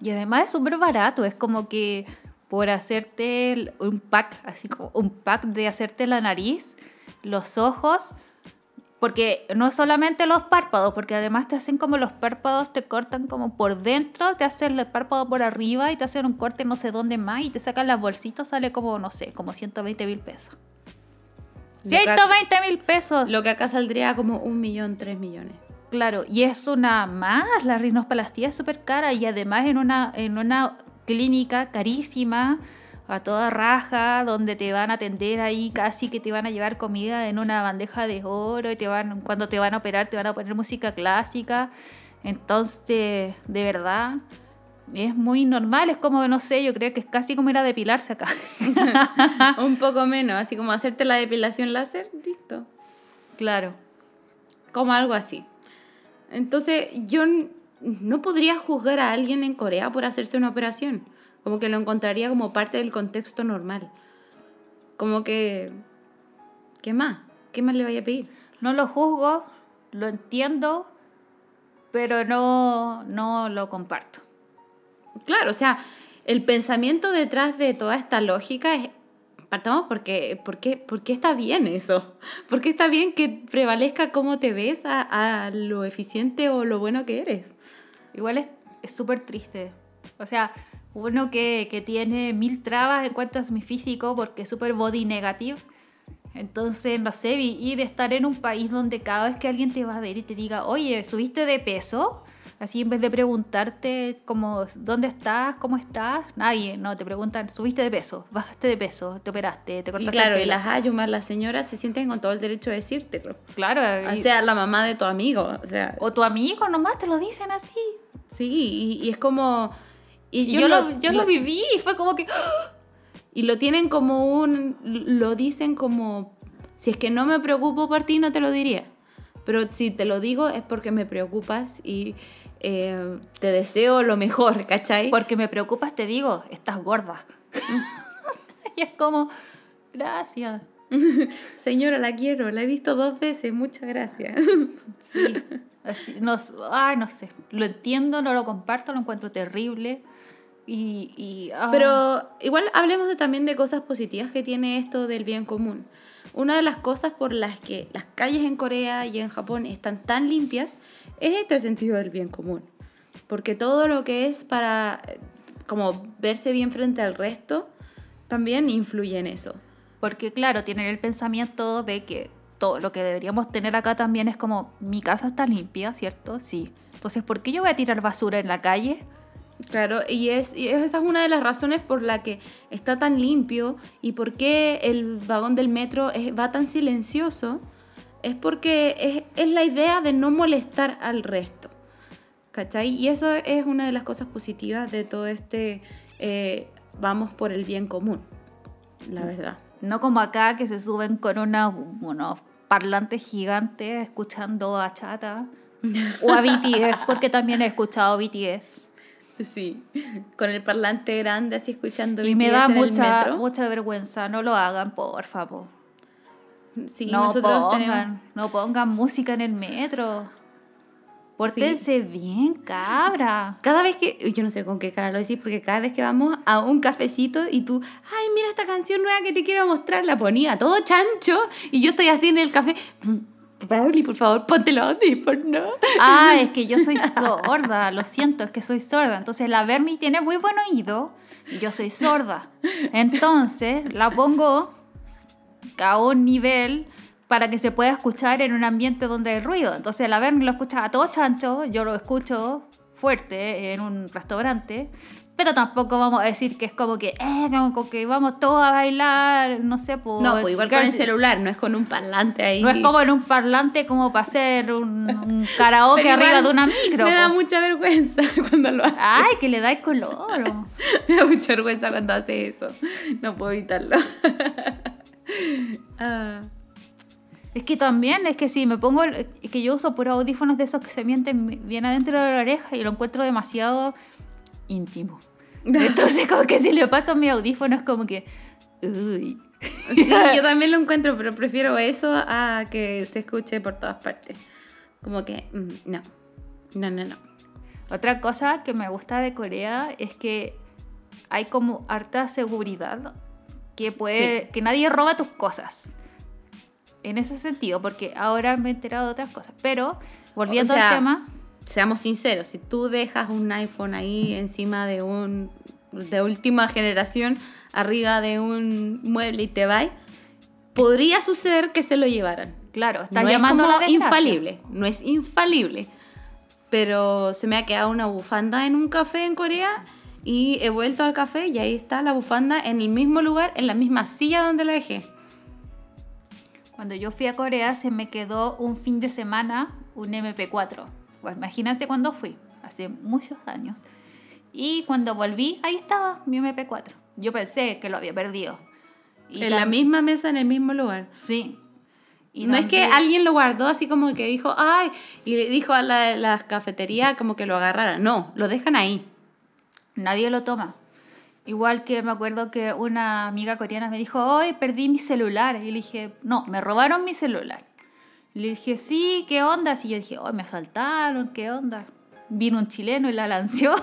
Y además es súper barato, es como que por hacerte un pack, así como un pack de hacerte la nariz, los ojos, porque no solamente los párpados, porque además te hacen como los párpados, te cortan como por dentro, te hacen el párpado por arriba y te hacen un corte no sé dónde más y te sacan las bolsitas, sale como, no sé, como 120 mil pesos. 120 mil pesos. Lo que acá saldría como un millón, tres millones. Claro, y es una más, la rinoplastía es súper cara y además en una, en una clínica carísima, a toda raja, donde te van a atender ahí, casi que te van a llevar comida en una bandeja de oro y te van, cuando te van a operar te van a poner música clásica. Entonces, de verdad, es muy normal, es como, no sé, yo creo que es casi como ir a depilarse acá. Un poco menos, así como hacerte la depilación láser, listo. Claro. Como algo así. Entonces, yo no podría juzgar a alguien en Corea por hacerse una operación. Como que lo encontraría como parte del contexto normal. Como que... ¿Qué más? ¿Qué más le vaya a pedir? No lo juzgo, lo entiendo, pero no, no lo comparto. Claro, o sea, el pensamiento detrás de toda esta lógica es, partamos porque, ¿por qué, está bien eso? ¿Por qué está bien que prevalezca cómo te ves a, a lo eficiente o lo bueno que eres? Igual es súper triste. O sea, uno que, que, tiene mil trabas en cuanto a mi físico porque es súper body negative. Entonces, no sé, ir a estar en un país donde cada vez que alguien te va a ver y te diga, oye, ¿subiste de peso? Así en vez de preguntarte como, ¿dónde estás? ¿Cómo estás? Nadie, no, te preguntan, ¿subiste de peso? ¿Bajaste de peso? ¿Te operaste? ¿Te cortaste y claro, y las ayumas, las señoras se sienten con todo el derecho de decirte. Claro. O sea, la mamá de tu amigo. O, sea, o tu amigo nomás te lo dicen así. Sí, y, es como... Y, yo, lo, yo lo, viví y fue como que... ¡ah! Y lo tienen como un... Lo dicen como... Si es que no me preocupo por ti, no te lo diría. Pero si te lo digo es porque me preocupas y eh, te deseo lo mejor, ¿cachai? Porque me preocupas, te digo, estás gorda. y es como, gracias. Señora, la quiero, la he visto dos veces, muchas gracias. sí, así, no, ay, no sé, lo entiendo, no lo comparto, lo encuentro terrible. Y, y ah. Pero igual hablemos de, también de cosas positivas que tiene esto del bien común. Una de las cosas por las que las calles en Corea y en Japón están tan limpias es este sentido del bien común. Porque todo lo que es para como verse bien frente al resto también influye en eso. Porque claro, tienen el pensamiento de que todo lo que deberíamos tener acá también es como mi casa está limpia, ¿cierto? Sí. Entonces, ¿por qué yo voy a tirar basura en la calle? Claro, y, es, esa es una de las razones por la que está tan limpio y por qué el vagón del metro va tan silencioso. Es porque es, la idea de no molestar al resto. ¿Cachai? Y eso es una de las cosas positivas de todo este eh, vamos por el bien común, la verdad. No como acá que se suben con unos, unos parlantes gigantes escuchando a Chata o a BTS, porque también he escuchado BTS. Sí, con el parlante grande así escuchando Y me da mucha, mucha vergüenza, no lo hagan, por favor. Sí, no nosotros pongan, no pongan música en el metro. Pórtense bien, cabra. Cada vez que, yo no sé con qué cara lo decís, porque cada vez que vamos a un cafecito y tú, ay, mira esta canción nueva que te quiero mostrar, la ponía todo chancho y yo estoy así en el café. Por favor, ponte los no Ah, es que yo soy sorda, lo siento, es que soy sorda. Entonces la Bernie tiene muy buen oído y yo soy sorda. Entonces la pongo a un nivel para que se pueda escuchar en un ambiente donde hay ruido. Entonces la Bernie lo escucha a todo chancho, yo lo escucho fuerte en un restaurante, pero tampoco vamos a decir que es como que, eh, como que vamos todos a bailar, no sé, pues. No, pues igual con el celular, no es con un parlante ahí. No es como en un parlante como para hacer un, karaoke arriba de una micro. Me da mucha vergüenza cuando lo hace. Ay, que le da color. me da mucha vergüenza cuando hace eso. No puedo evitarlo. ah. Es que también, es que si me pongo, es que yo uso puros audífonos de esos que se mienten bien adentro de la oreja y lo encuentro demasiado íntimo. Entonces, como que si le paso mi audífono es como que. Uy. Sí, yo también lo encuentro, pero prefiero eso a que se escuche por todas partes. Como que, mm, no. No, no, no. Otra cosa que me gusta de Corea es que hay como harta seguridad que puede que nadie roba tus cosas. En ese sentido, porque ahora me he enterado de otras cosas. Pero, volviendo al tema seamos sinceros, si tú dejas un iPhone ahí encima de un de última generación, arriba de un mueble y te vas, podría suceder que se lo llevaran. Claro, está llamando es como infalible, no es infalible. Pero se me ha quedado una bufanda en un café en Corea y he vuelto al café y ahí está la bufanda en el mismo lugar, en la misma silla donde la dejé. Cuando yo fui a Corea se me quedó un fin de semana un MP4. Pues imagínense cuando fui, hace muchos años. Y cuando volví, ahí estaba mi MP4. Yo pensé que lo había perdido. Y en la misma mesa, en el mismo lugar. Sí. Y no es que alguien lo guardó así como que dijo, ay, y le dijo a la, la cafetería como que lo agarrara. No, lo dejan ahí. Nadie lo toma. Igual que me acuerdo que una amiga coreana me dijo, hoy perdí mi celular. Y le dije, no, me robaron mi celular. Le dije, sí, ¿qué onda? Y yo dije, oh, me asaltaron, ¿qué onda? Vino un chileno y la lanzó.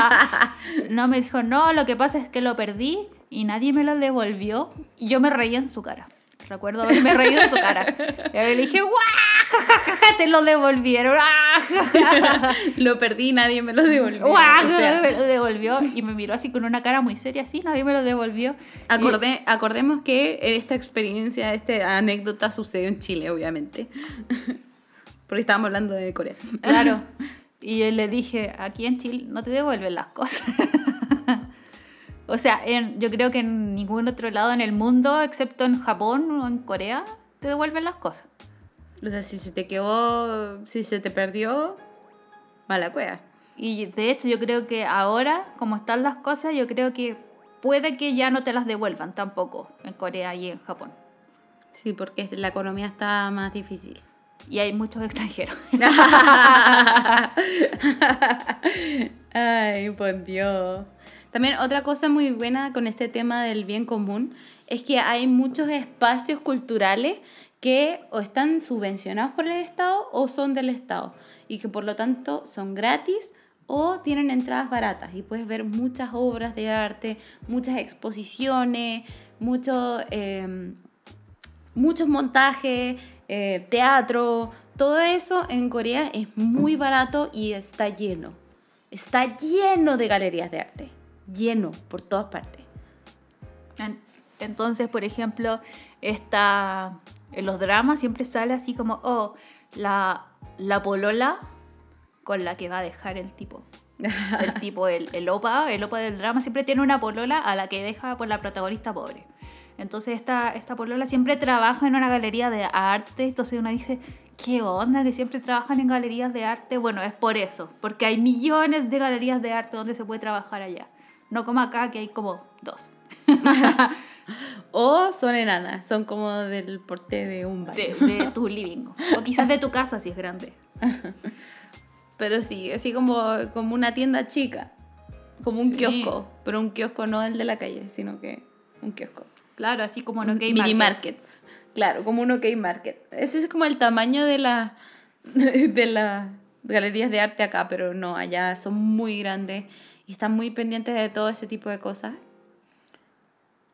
no, me dijo, no, lo que pasa es que lo perdí y nadie me lo devolvió. Y yo me reí en su cara. Recuerdo haberme reído en su cara. Y le dije, ¡guau! ja, ja, ja, ja, Te lo devolvieron. ¡ah! ja, ja, ja". lo perdí y nadie me lo devolvió. ¡Guau! O sea, me lo devolvió y me miró así con una cara muy seria, así, nadie me lo devolvió. acordé- acordemos que esta experiencia, esta anécdota sucedió en Chile, obviamente. Porque estábamos hablando de Corea. Y- claro. Y yo le dije, aquí en Chile no te devuelven las cosas. o sea, en- yo creo que en ningún otro lado en el mundo, excepto en Japón o en Corea, te devuelven las cosas. O sea, si se te quedó, si se te perdió, mala cueva. Y de hecho yo creo que ahora, como están las cosas, yo creo que puede que ya no te las devuelvan tampoco en Corea y en Japón. Sí, porque la economía está más difícil. Y hay muchos extranjeros. Ay, por Dios. También otra cosa muy buena con este tema del bien común es que hay muchos espacios culturales que o están subvencionados por el Estado o son del Estado y que por lo tanto son gratis o tienen entradas baratas y puedes ver muchas obras de arte, muchas exposiciones, eh, muchos montajes, eh, teatro, todo eso en Corea es muy barato y está lleno. Está lleno de galerías de arte. Lleno por todas partes. En- Entonces, por ejemplo, esta, en los dramas siempre sale así como, oh, la, la polola con la que va a dejar el tipo. El tipo, el, el opa, el opa del drama siempre tiene una polola a la que deja por la protagonista pobre. Entonces esta, esta polola siempre trabaja en una galería de arte, entonces uno dice, ¿qué onda que siempre trabajan en galerías de arte? Bueno, es por eso, porque hay millones de galerías de arte donde se puede trabajar allá. No como acá, que hay como dos. O son enanas, son como del porte de un baño. de, de tu living. O quizás de tu casa si es grande. Pero sí, así como, como una tienda chica. Como un Sí. kiosco. Pero un kiosco no el de la calle, sino que un kiosco. Claro, así como Un OK mini market. market. Claro, como un OK market. Ese es como el tamaño de la de las galerías de arte acá, pero no, allá son muy grandes y están muy pendientes de todo ese tipo de cosas.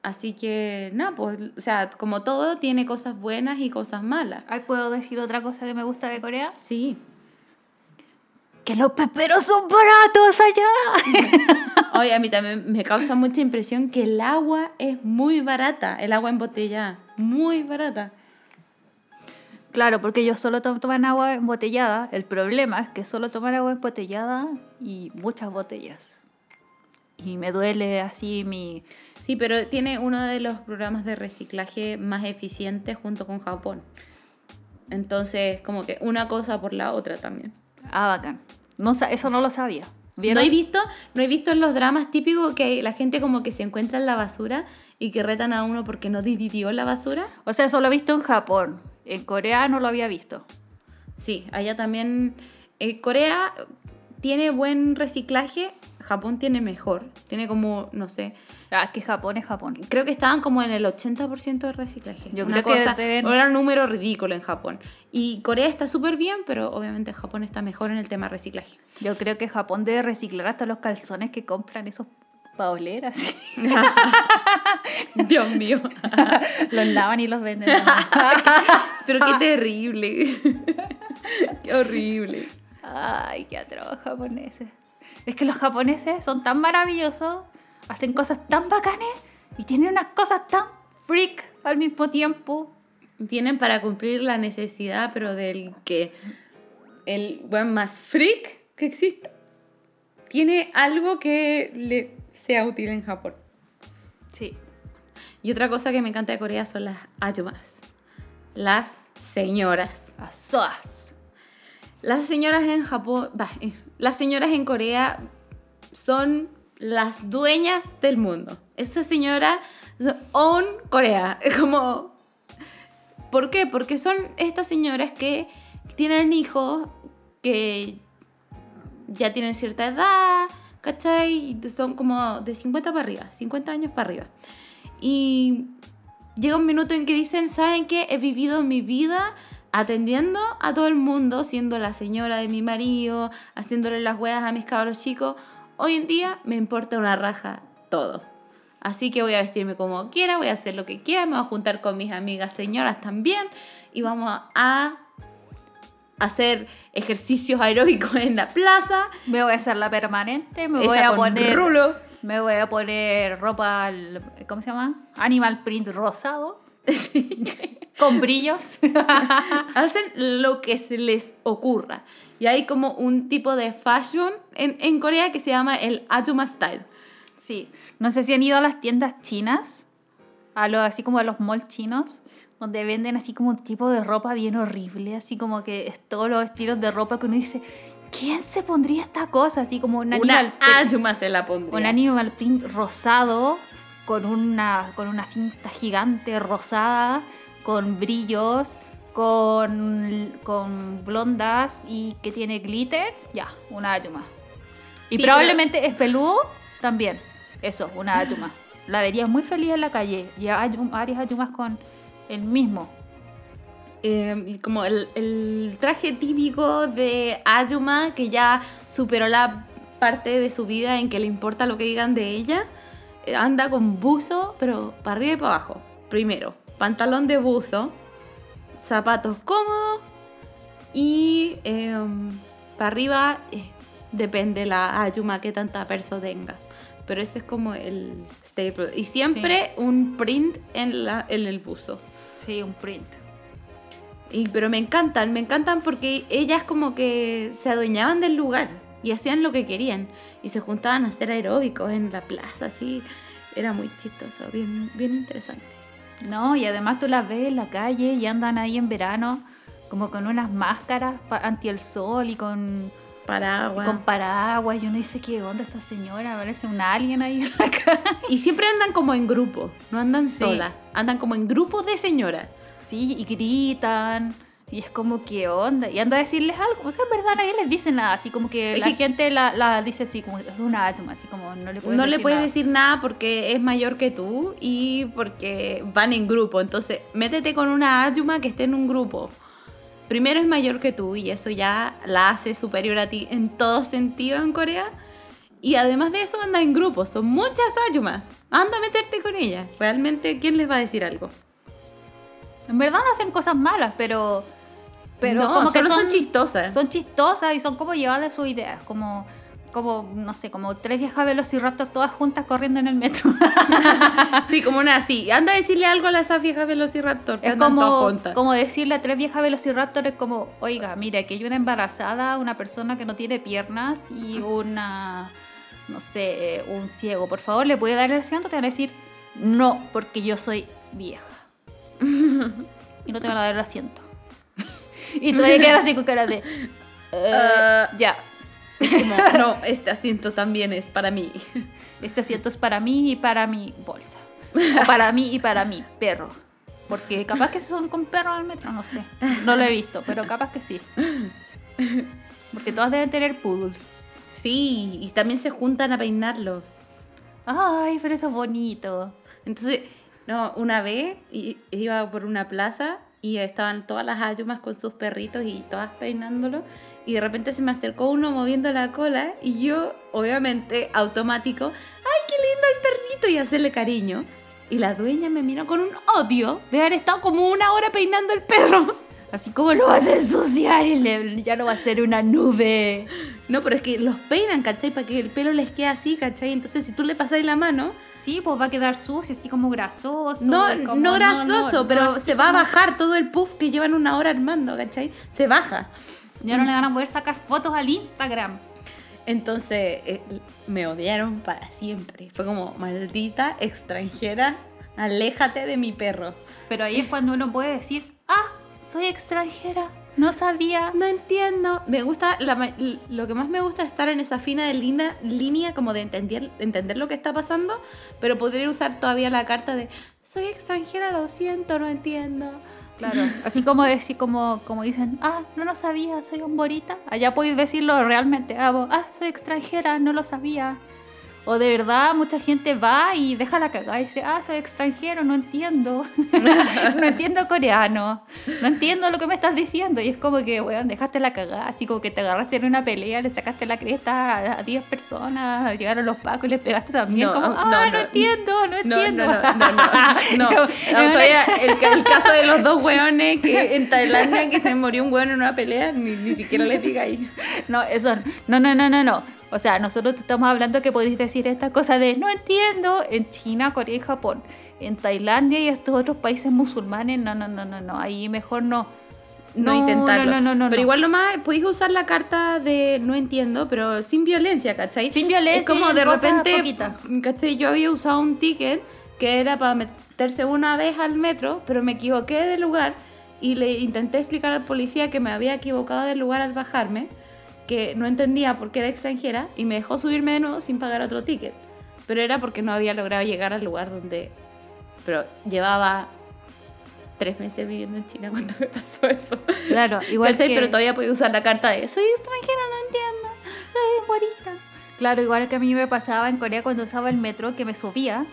Así que, nada, pues, o sea, como todo, tiene cosas buenas y cosas malas. Ay, ¿puedo decir otra cosa que me gusta de Corea? Sí. Que los peperos son baratos allá. Oye, a mí también me causa mucha impresión que el agua es muy barata, el agua embotellada, muy barata. Claro, porque ellos solo to- toman agua embotellada. El problema es que solo toman agua embotellada y muchas botellas. Y me duele así mi... Sí, pero tiene uno de los programas de reciclaje más eficientes junto con Japón. Entonces, como que una cosa por la otra también. Ah, bacán. No, eso no lo sabía. No he visto, no he visto en los dramas típicos que la gente como que se encuentra en la basura y que retan a uno porque no dividió la basura. O sea, eso lo he visto en Japón. En Corea no lo había visto. Sí, allá también. eh, Corea tiene buen reciclaje, Japón tiene mejor. Tiene como, no sé, Ah, es que Japón es Japón. creo que estaban como en el 80% de reciclaje. Yo Una creo que deben- Era un número ridículo en Japón. Y Corea está súper bien, pero obviamente Japón está mejor en el tema reciclaje. Yo creo que Japón debe reciclar hasta los calzones que compran esos paoleras. Dios mío. los lavan y los venden. pero qué terrible. qué horrible. Ay, qué atroz japoneses. Es que los japoneses son tan maravillosos, hacen cosas tan bacanes y tienen unas cosas tan freak al mismo tiempo. Tienen para cumplir la necesidad, pero del que el buen más freak que existe. tiene algo que le sea útil en Japón. Sí. Y otra cosa que me encanta de Corea son las ayumas. Las señoras. Las soas. Las señoras en Japón, bah, las señoras en Corea son las dueñas del mundo. Estas señoras own Corea. Como... ¿Por qué? Porque son estas señoras que tienen hijos que ya tienen cierta edad, ¿cachai? Son como de 50 para arriba, 50 años para arriba. Y llega un minuto en que dicen, ¿saben qué? He vivido mi vida atendiendo a todo el mundo, siendo la señora de mi marido, haciéndole las hueas a mis cabros chicos. Hoy en día me importa una raja todo. Así que voy a vestirme como quiera, voy a hacer lo que quiera, me voy a juntar con mis amigas señoras también y vamos a hacer ejercicios aeróbicos en la plaza. Me voy a hacer la permanente, me voy a poner. rulo. Me voy a poner ropa, ¿cómo se llama? Animal print rosado, Sí. con brillos. Hacen lo que se les ocurra. Y hay como un tipo de fashion en, en Corea que se llama el Ajuma Style. Sí. No sé si han ido a las tiendas chinas, a lo, así como a los malls chinos, donde venden así como un tipo de ropa bien horrible, así como que es todos los estilos de ropa que uno dice, ¿quién se pondría esta cosa? Así como un animal, Una se la pondría. un animal print rosado con una, con una cinta gigante rosada, con brillos, con, con blondas y que tiene glitter, ya, una ayuma. Y Sí, probablemente es peludo también. Eso, una ayuma. La verías muy feliz en la calle. Y hay varias ayumas con el mismo. Eh, como el, el traje típico de Ayuma que ya superó la parte de su vida en que le importa lo que digan de ella. Anda con buzo, pero para arriba y para abajo. Primero, pantalón de buzo, zapatos cómodos y para arriba eh, depende la Ayuma que tanta perso tenga. Pero ese es como el staple. Y siempre un print en, la, en el buzo. Sí, un print. Y, pero me encantan, me encantan porque ellas como que se adueñaban del lugar y hacían lo que querían. Y se juntaban a hacer aeróbicos en la plaza, así. Era muy chistoso, bien, bien interesante. No, y además tú las ves en la calle y andan ahí en verano como con unas máscaras anti el sol y con, y Paraguas. con paraguas. Y uno dice, ¿qué onda esta señora? Parece un alien ahí en la calle. Y siempre andan como en grupo, no andan Sí. solas. Andan como en grupos de señoras. Sí, y gritan. Y es como, ¿qué onda? Y anda a decirles algo. O sea, en verdad nadie les dice nada. Así como que Es la que- gente la, la dice así, como, es una átoma. Así como, no le puedes no decir le puedes nada. decir nada porque es mayor que tú y porque van en grupo. Entonces, métete con una Ayuma que esté en un grupo. Primero es mayor que tú y eso ya la hace superior a ti en todo sentido en Corea. Y además de eso anda en grupo. Son muchas Ayumas. Anda a meterte con ellas. Realmente, ¿quién les va a decir algo? En verdad no hacen cosas malas, pero... Pero no, como que solo son, son chistosas. son chistosas y son como llevarle sus ideas. Como, como, no sé, como tres viejas velociraptors todas juntas corriendo en el metro. Sí, como una así. Anda a decirle algo a las viejas Velociraptor. que Es andan todas como, juntas. como decirle a tres viejas velociraptors como, oiga, mira, que hay una embarazada, una persona que no tiene piernas y una, no sé, un ciego. Por favor, ¿le puede dar el asiento? Te van a decir, no, porque yo soy vieja. y no te van a dar el asiento. Y tú te quedas así con cara de, "Eh, Ah. ya, Como, no, este asiento también es para mí. este asiento es para mí y para mi bolsa. O para mí y para mi perro. Porque capaz que son con perro al metro, no sé. No lo he visto, pero capaz que sí. Porque todas deben tener poodles. Sí, y también se juntan a peinarlos. Ay, pero eso es bonito. Entonces, no, una vez iba por una plaza y estaban todas las ayumas con sus perritos y todas peinándolo. Y de repente se me acercó uno moviendo la cola y yo, obviamente, automático, ¡ay, qué lindo el perrito! Y hacerle cariño. Y la dueña me miró con un odio de haber estado como una hora peinando el perro. Así como lo vas a ensuciar y le- ya no va a ser una nube. No, pero es que los peinan, ¿cachai? Para que el pelo les quede así, ¿cachai? Entonces, si tú le pasas la mano, Sí, pues va a quedar sucio, así como grasoso. No, como- no grasoso, no, pero se va a bajar todo el puff que llevan una hora armando, ¿cachai? Se baja. Ya no le van a poder sacar fotos al Instagram. Entonces eh, me odiaron para siempre. Fue como, maldita extranjera, aléjate de mi perro. Pero ahí es cuando uno puede decir, ah, soy extranjera, no sabía. No entiendo. Me gusta, la lo que más me gusta es estar en esa fina de línea como de entender, entender lo que está pasando, pero podría usar todavía la carta de, soy extranjera, lo siento, no entiendo. Claro, así como decir, como, como dicen, ah, no lo sabía, soy humborita. Allá podéis decirlo realmente, ah, ah, soy extranjera, no lo sabía. O de verdad, mucha gente va y deja la cagada y dice, ah, soy extranjero, no entiendo. no entiendo coreano. No entiendo lo que me estás diciendo. Y es como que, weón, dejaste la cagada. Así como que te agarraste en una pelea, le sacaste la cresta a a 10 personas, llegaron los pacos y les pegaste también. No, como, no, ah, no, no. entiendo, no entiendo. no, no, no, no, no. No, todavía el, el caso de los dos hueones que en Tailandia que se murió un hueón en una pelea, ni, ni siquiera les diga ahí. No, eso no, no, no, no, no. O sea, nosotros te estamos hablando que podéis decir esta cosa de no entiendo en China, Corea y Japón. En Tailandia y estos otros países musulmanes, no, no, no, no, no. Ahí mejor no. No, intentarlo. No, no, no, no. pero no. igual nomás podéis usar la carta de no entiendo, pero sin violencia, ¿cachai? Sin violencia Es como de cosas repente, poquitas. ¿cachai? Yo había usado un ticket que era para meterse una vez al metro, pero me equivoqué de lugar y le intenté explicar al policía que me había equivocado del lugar al bajarme, que no entendía por qué era extranjera y me dejó subirme de nuevo sin pagar otro ticket. Pero era porque no había logrado llegar al lugar donde... Pero llevaba tres meses viviendo en China cuando me pasó eso. Claro, igual que... Pero todavía podía usar la carta de soy extranjera, no entiendo. Soy bonita. Claro, igual que a mí me pasaba en Corea cuando usaba el metro, que me subía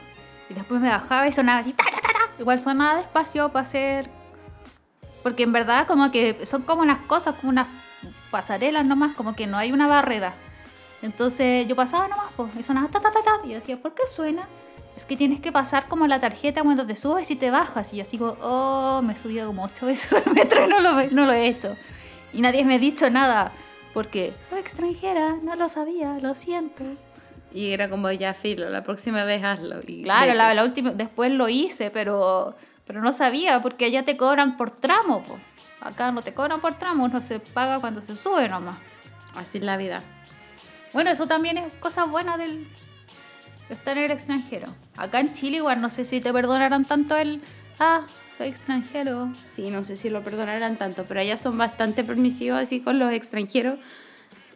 y después me bajaba y sonaba así, ta, ta, ta, ta. Igual sonaba despacio para hacer... Porque en verdad como que son como unas cosas, como unas pasarelas nomás, como que no hay una barrera. Entonces yo pasaba nomás, pues, y sonaba ta, ta, ta, ta. Y yo decía, ¿por qué suena? Es que tienes que pasar como la tarjeta cuando te subes y te bajas. Y yo así como, oh, me he subido como ocho veces al metro y no lo, no lo he hecho. Y nadie me ha dicho nada. Porque soy extranjera, no lo sabía, lo siento. Y era como ya filo, la próxima vez hazlo. Y Claro, la, la última, después lo hice, pero, pero no sabía, porque allá te cobran por tramo, po. Acá no te cobran por tramo, no se paga cuando se sube nomás. Así es la vida. Bueno, eso también es cosa buena del de estar en el extranjero. Acá en Chile igual no sé si te perdonarán tanto el, ah, soy extranjero. Sí, no sé si lo perdonarán tanto, pero allá son bastante permisivos así con los extranjeros.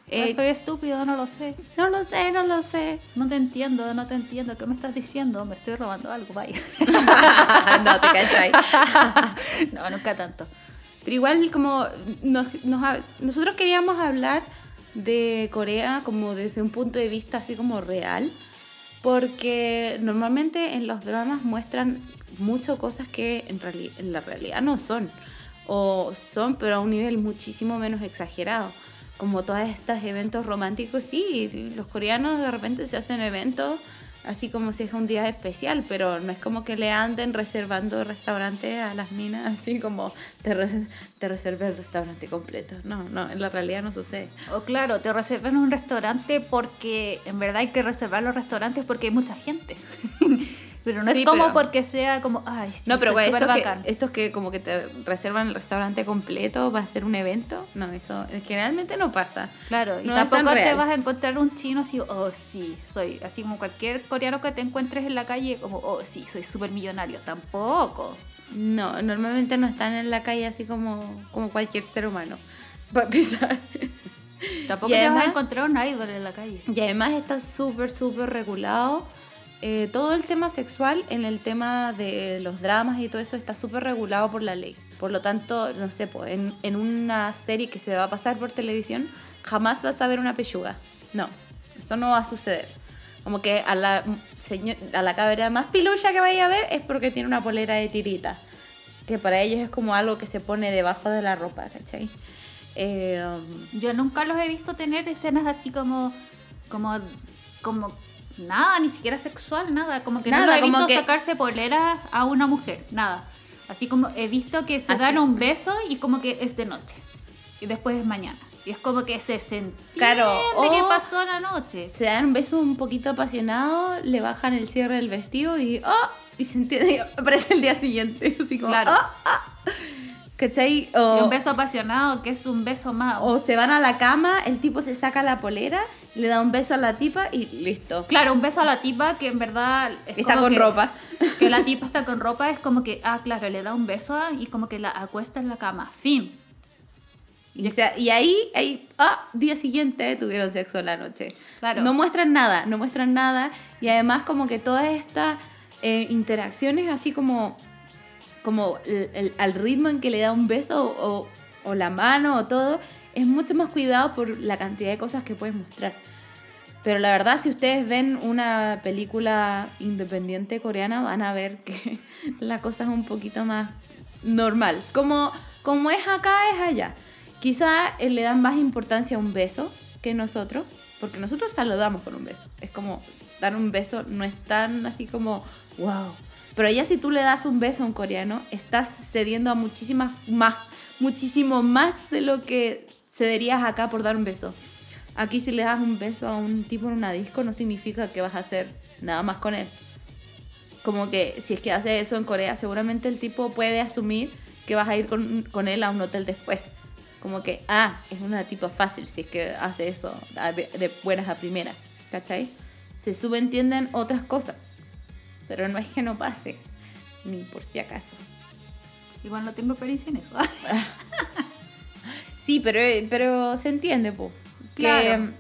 Eh, soy estúpido, no lo sé. No lo sé, no lo sé. No te entiendo, no te entiendo. ¿Qué me estás diciendo? Me estoy robando algo, vaya. no te cachai. no, nunca tanto. Pero igual como nos- nos nosotros queríamos hablar de Corea como desde un punto de vista así como real, porque normalmente en los dramas muestran muchas cosas que en, en la realidad no son, o son pero a un nivel muchísimo menos exagerado. Como todos estos eventos románticos, sí, los coreanos de repente se hacen eventos así como si es un día especial, pero no es como que le anden reservando restaurantes a las minas, así como te, re- te reservé el restaurante completo. No, no, en la realidad no sucede. O claro, te reservan un restaurante porque en verdad hay que reservar los restaurantes porque hay mucha gente. pero no Sí, es como pero- porque sea como, ay, sí, no, pero güey, estos que, bacán. estos que como que te reservan el restaurante completo para hacer un evento, no, eso generalmente no pasa. Claro, y no tan tampoco te vas a encontrar un chino así, oh sí, soy, así como cualquier coreano que te encuentres en la calle, como, oh sí, soy súper millonario. Tampoco. No, normalmente no están en la calle así como, como cualquier ser humano. Para empezar. Tampoco Y te vas además- a encontrar un idol en la calle. Y además está súper, súper regulado. Eh, todo el tema sexual en el tema de los dramas y todo eso está súper regulado por la ley. Por lo tanto, no sé, pues, en, en una serie que se va a pasar por televisión, jamás vas a ver una pechuga. No, eso no va a suceder. Como que a la, señor, a la cabra más pilucha que vaya a ver es porque tiene una polera de tirita. Que para ellos es como algo que se pone debajo de la ropa, ¿cachai? Eh, um, Yo nunca los he visto tener escenas así como, como, como nada, ni siquiera sexual, nada. Como que no los he visto que- sacarse polera a una mujer, nada. Así como he visto que se Así- dan un beso y como que es de noche. Y después es mañana. Y es como que se entiende Claro, qué o- pasó la noche. se dan un beso un poquito apasionado, le bajan el cierre del vestido y ¡ah! Y se entiende, aparece el día siguiente, así como Claro. ¡ah! ¡ah! ¿Cachai? Y un beso apasionado que es un beso más. o se van a la cama, el tipo se saca la polera le da un beso a la tipa y listo. Claro, un beso a la tipa que en verdad... es Está con que- ropa. Que la tipa está con ropa, es como que, ah, claro, le da un beso y como que la acuesta en la cama. Fin. Y, o sea, y ahí, ahí, ah, día siguiente tuvieron sexo en la noche. Claro. No muestran nada, no muestran nada. Y además como que todas estas eh, interacciones así como, como el- el- al ritmo en que le da un beso o, o la mano o todo, es mucho más cuidado por la cantidad de cosas que puedes mostrar. Pero la verdad, si ustedes ven una película independiente coreana, van a ver que la cosa es un poquito más normal. Como, como es acá, es allá. Quizá eh, le dan más importancia a un beso que nosotros, porque nosotros saludamos con un beso. Es como dar un beso no es tan así como, wow. Pero allá si tú le das un beso a un coreano, estás cediendo a muchísimas más, muchísimo más de lo que cederías acá por dar un beso. Aquí si le das un beso a un tipo en una disco no significa que vas a hacer nada más con él. Como que si es que hace eso en Corea, seguramente el tipo puede asumir que vas a ir con, con él a un hotel después. Como que, ah, es una tipa fácil si es que hace eso de, de buenas a primeras. ¿Cachai? Se subentienden otras cosas. Pero no es que no pase, ni por si acaso. Igual no tengo experiencia en eso. Sí, pero, pero se entiende, po. Que, Claro.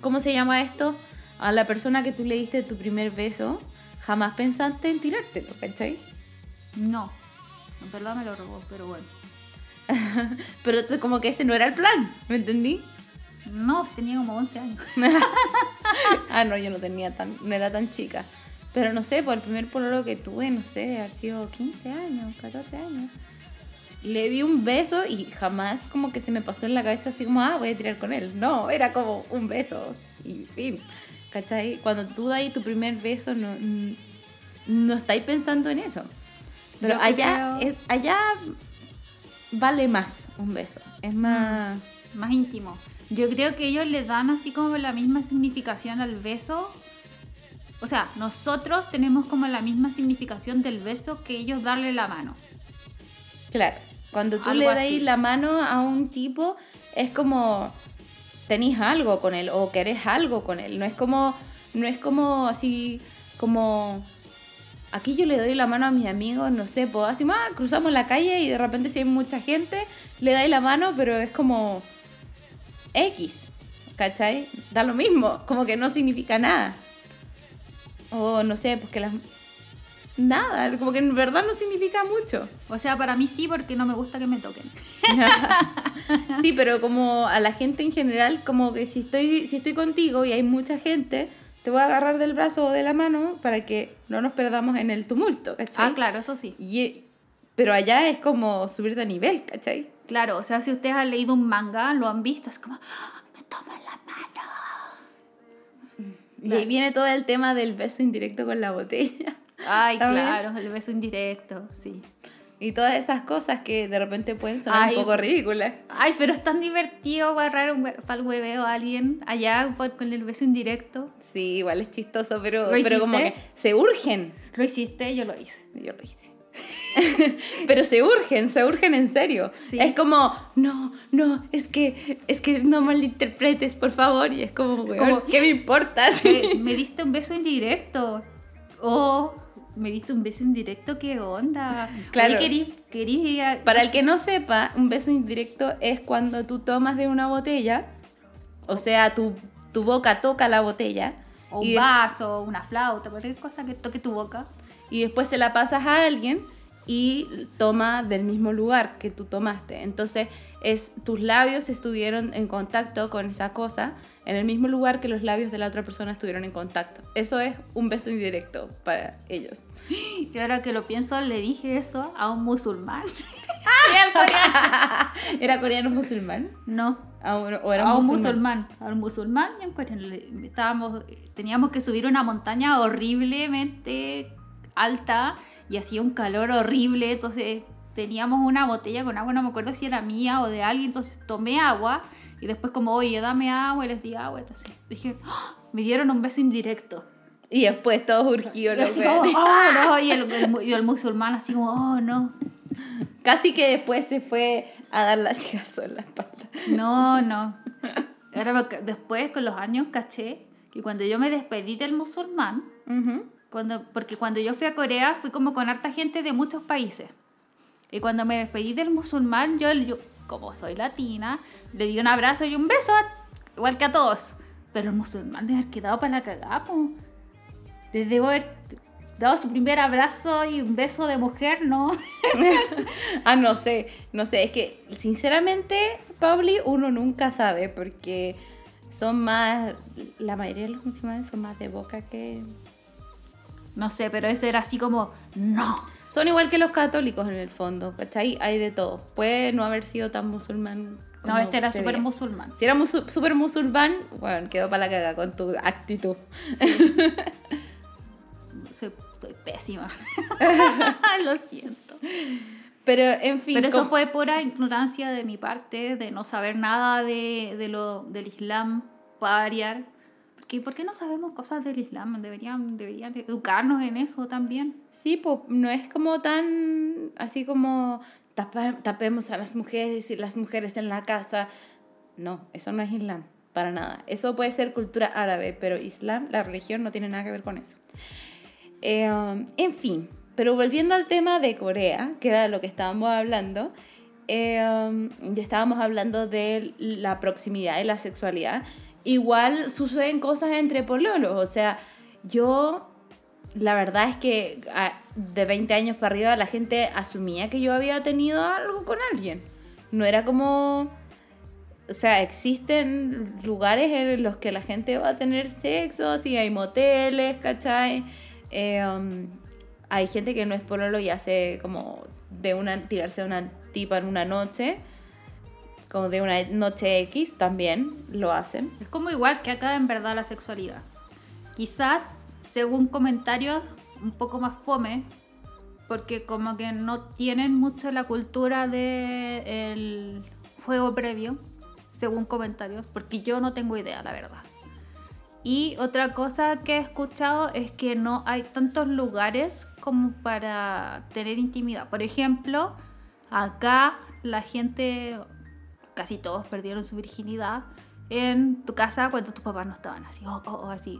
¿Cómo se llama esto? A la persona que tú le diste tu primer beso, jamás pensaste en tirártelo, ¿cachai? no. En verdad me lo robó, pero bueno. Pero como que ese no era el plan, ¿me entendí? No, tenía como 11 años. ah, no, yo no tenía tan, no era tan chica. Pero no sé, por el primer pololo que tuve, no sé, de haber sido 15 años, 14 años. Le di un beso y jamás como que se me pasó en la cabeza así como, ah, voy a tirar con él. No, era como un beso y fin. ¿Cachai? Cuando tú das tu primer beso, no, no estáis pensando en eso. Pero Yo allá, creo- es- allá vale más un beso. Es más... Más íntimo. Yo creo que ellos le dan así como la misma significación al beso. O sea, nosotros tenemos como la misma significación del beso que ellos darle la mano. Claro, cuando tú Algo le das así. la mano a un tipo, es como tenés algo con él o querés algo con él. No es como, no es como así, como aquí yo le doy la mano a mis amigos, no sé, pues así, ah, cruzamos la calle y de repente si hay mucha gente, le dais la mano, pero es como X, ¿cachai? Da lo mismo, como que no significa nada. O no sé, pues que las... Nada, como que en verdad no significa mucho. O sea, para mí sí, porque no me gusta que me toquen. Sí, pero como a la gente en general, como que si estoy, si estoy contigo y hay mucha gente, te voy a agarrar del brazo o de la mano para que no nos perdamos en el tumulto, ¿cachai? Ah, claro, eso sí. Y- pero allá es como subir de nivel, ¿cachai? Claro, o sea, si ustedes han leído un manga, lo han visto, es como, "Ah, me toman la mano. Y ahí viene todo el tema del beso indirecto con la botella. Ay, ¿También? claro, el beso indirecto, sí. Y todas esas cosas que de repente pueden sonar Ay. un poco ridículas. Ay, pero es tan divertido agarrar un para el hueveo a alguien allá por- con el beso indirecto. Sí, igual es chistoso, pero, ¿Lo pero como que se urgen. Lo hiciste, yo lo hice. Yo lo hice. Pero se urgen, se urgen en serio. Sí. Es como, no, no, es que, es que no malinterpretes, por favor. Y es como, weón, Como- ¿qué me importa? Me, me diste un beso indirecto. Oh, me diste un beso indirecto, ¿qué onda? Claro. Oye, querí- querí- Para el que no sepa, un beso indirecto es cuando tú tomas de una botella, o sea, tu, tu boca toca la botella. O y un vaso, una flauta, cualquier cosa que toque tu boca. y después se la pasas a alguien y toma del mismo lugar que tú tomaste. Entonces, es, tus labios estuvieron en contacto con esa cosa en el mismo lugar que los labios de la otra persona estuvieron en contacto. Eso es un beso indirecto para ellos. Y ahora que lo pienso, le dije eso a un musulmán. Al coreano. ¿Era coreano musulmán? No, Ah, bueno, ¿O era a un musulmán? musulmán. A un musulmán y a un coreano. Estábamos, teníamos que subir una montaña horriblemente alta y hacía un calor horrible. Entonces teníamos una botella con agua, no me acuerdo si era mía o de alguien. Entonces tomé agua y después, como, oye, dame agua, y les di agua. Entonces dije, "Ah", me dieron un beso indirecto. Y después todos urgidos. Los así como, oh, no, y el, el y el musulmán así como, oh, no. Casi que después se fue a dar latigazo en la espalda. No, no. Ahora, después, con los años, caché que cuando yo me despedí del musulmán, Ujú. cuando, porque cuando yo fui a Corea fui como con harta gente de muchos países. Y cuando me despedí del musulmán, yo, yo como soy latina, le di un abrazo y un beso, igual que a todos. Pero el musulmán debe haber quedado para la cagada. Les debo haber dado su primer abrazo y un beso de mujer, ¿no? Ah, no sé, no sé, es que sinceramente, Pauli, uno nunca sabe porque son más, la mayoría de los musulmanes son más de boca que... No sé, pero ese era así como, no. Son igual que los católicos en el fondo, ¿cachai? Hay de todo. Puede no haber sido tan musulmán. No, este era súper musulmán. Si era musu- súper musulmán, bueno, quedó para la caga con tu actitud. Soy, soy pésima. Lo siento. Pero, en fin. Pero eso fue pura ignorancia de mi parte, de no saber nada de, de lo, del Islam, para variar. Porque, ¿Por qué no sabemos cosas del Islam? Deberían, deberían educarnos en eso también. Sí, pues no es como tan así como tapa- tapemos a las mujeres y las mujeres en la casa. No, eso no es Islam, para nada. Eso puede ser cultura árabe, pero Islam, la religión, no tiene nada que ver con eso. Eh, en fin, pero volviendo al tema de Corea, que era lo que estábamos hablando, eh, ya estábamos hablando de la proximidad y la sexualidad. Igual suceden cosas entre pololos, o sea, yo la verdad es que ah, de 20 años para arriba la gente asumía que yo había tenido algo con alguien. No era como... O sea, existen lugares en los que la gente va a tener sexo, así hay moteles, ¿cachai? Eh, um, hay gente que no es pololo y hace como de una tirarse a una tipa en una noche, como de una noche X también lo hacen. Es como igual que acá en verdad la sexualidad. Quizás, según comentarios, un poco más fome, porque como que no tienen mucho la cultura del juego previo, según comentarios, porque yo no tengo idea, la verdad. Y otra cosa que he escuchado es que no hay tantos lugares como para tener intimidad. Por ejemplo, acá la gente, casi todos perdieron su virginidad en tu casa cuando tus papás no estaban así, o o- o así.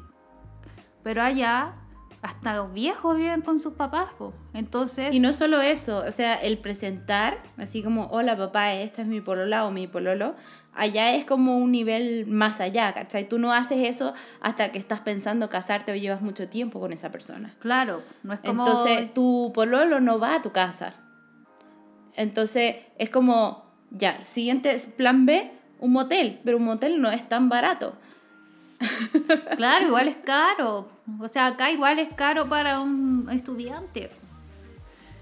Pero allá, hasta los viejos viven con sus papás, po. Entonces... Y no solo eso, o sea, el presentar, así como, hola papá, esta es mi polola o mi pololo, allá es como un nivel más allá, ¿cachai? Tú no haces eso hasta que estás pensando casarte o llevas mucho tiempo con esa persona. Claro, no es como... Entonces, tu pololo no va a tu casa. Entonces, es como, ya, siguiente es plan B, un motel, pero un motel no es tan barato. Claro, igual es caro. O sea, acá igual es caro para un estudiante.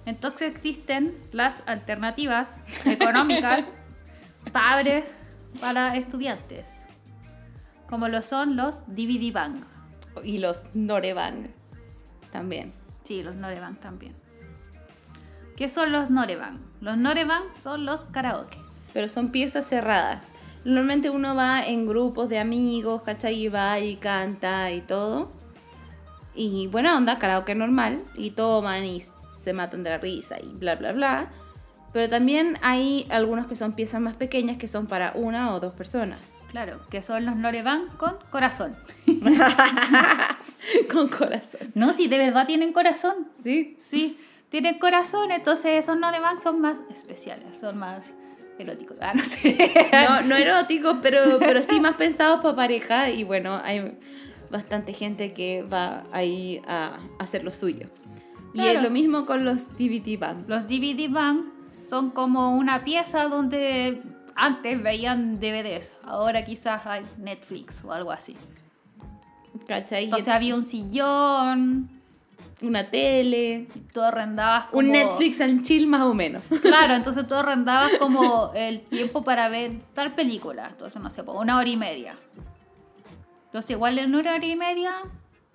Entonces existen las alternativas económicas padres para estudiantes. Como lo son los DVD Bang. Y los Norevan también. Sí, los Norebang también. ¿Qué son los Norebang? Los Norebang son los karaoke. Pero son piezas cerradas. Normalmente uno va en grupos de amigos, ¿cachai? Y va y canta y todo. Y buena onda, karaoke normal. Y toman y se matan de la risa y bla, bla, bla. Pero también hay algunos que son piezas más pequeñas que son para una o dos personas. Claro, que son los Norebang con corazón. Con corazón. No, si de verdad tienen corazón. ¿Sí? Sí, tienen corazón, entonces esos Norebang son más especiales, son más eróticos. Ah, no sé. No, no eróticos, pero, pero sí más pensados para pareja. Y bueno, hay bastante gente que va ahí a hacer lo suyo. Y es Claro. lo mismo con los DVD Band. Los DVD Bang son como una pieza donde antes veían DVDs, ahora quizás hay Netflix o algo así. ¿Cachai? Entonces había un sillón, una tele, tú arrendabas como... un Netflix and chill más o menos. Claro, entonces tú arrendabas como el tiempo para ver tal película. Entonces, no sé, una hora y media. Entonces, igual en una hora y media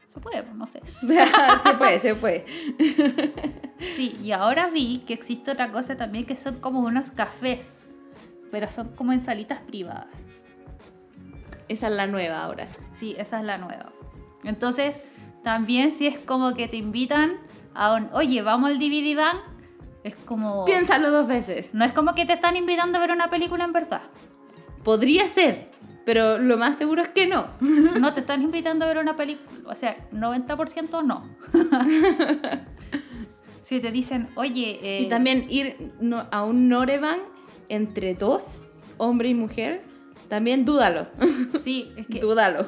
se puede, no sé. se puede, se puede. Sí, y ahora vi que existe otra cosa también que son como unos cafés, pero son como en salitas privadas. Esa es la nueva ahora. Sí, esa es la nueva. Entonces, también si es como que te invitan a un, oye, vamos al DVD Bang, es como... Piénsalo dos veces. No es como que te están invitando a ver una película en verdad. Podría ser, Pero lo más seguro es que no. No te están invitando a ver una película, o sea, 90% no. si te dicen, oye... eh, Y también ir a un Norevan entre dos, hombre y mujer, también dúdalo. Sí, es que dúdalo.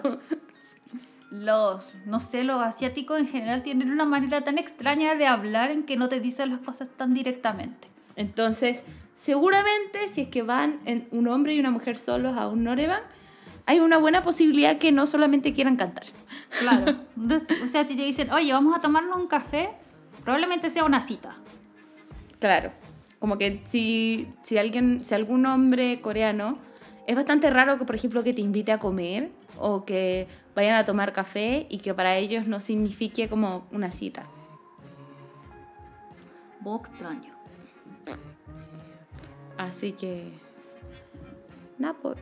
Los, no sé, los asiáticos en general tienen una manera tan extraña de hablar en que no te dicen las cosas tan directamente. Entonces, seguramente si es que van en un hombre y una mujer solos a un Norevan, hay una buena posibilidad que no solamente quieran cantar. Claro. O sea, si te dicen, oye, vamos a tomarnos un café, probablemente sea una cita. Claro. Como que si, si alguien, si algún hombre coreano, es bastante raro que, por ejemplo, que te invite a comer o que vayan a tomar café y que para ellos no signifique como una cita. Muy extraño. Así que. Nada, pues.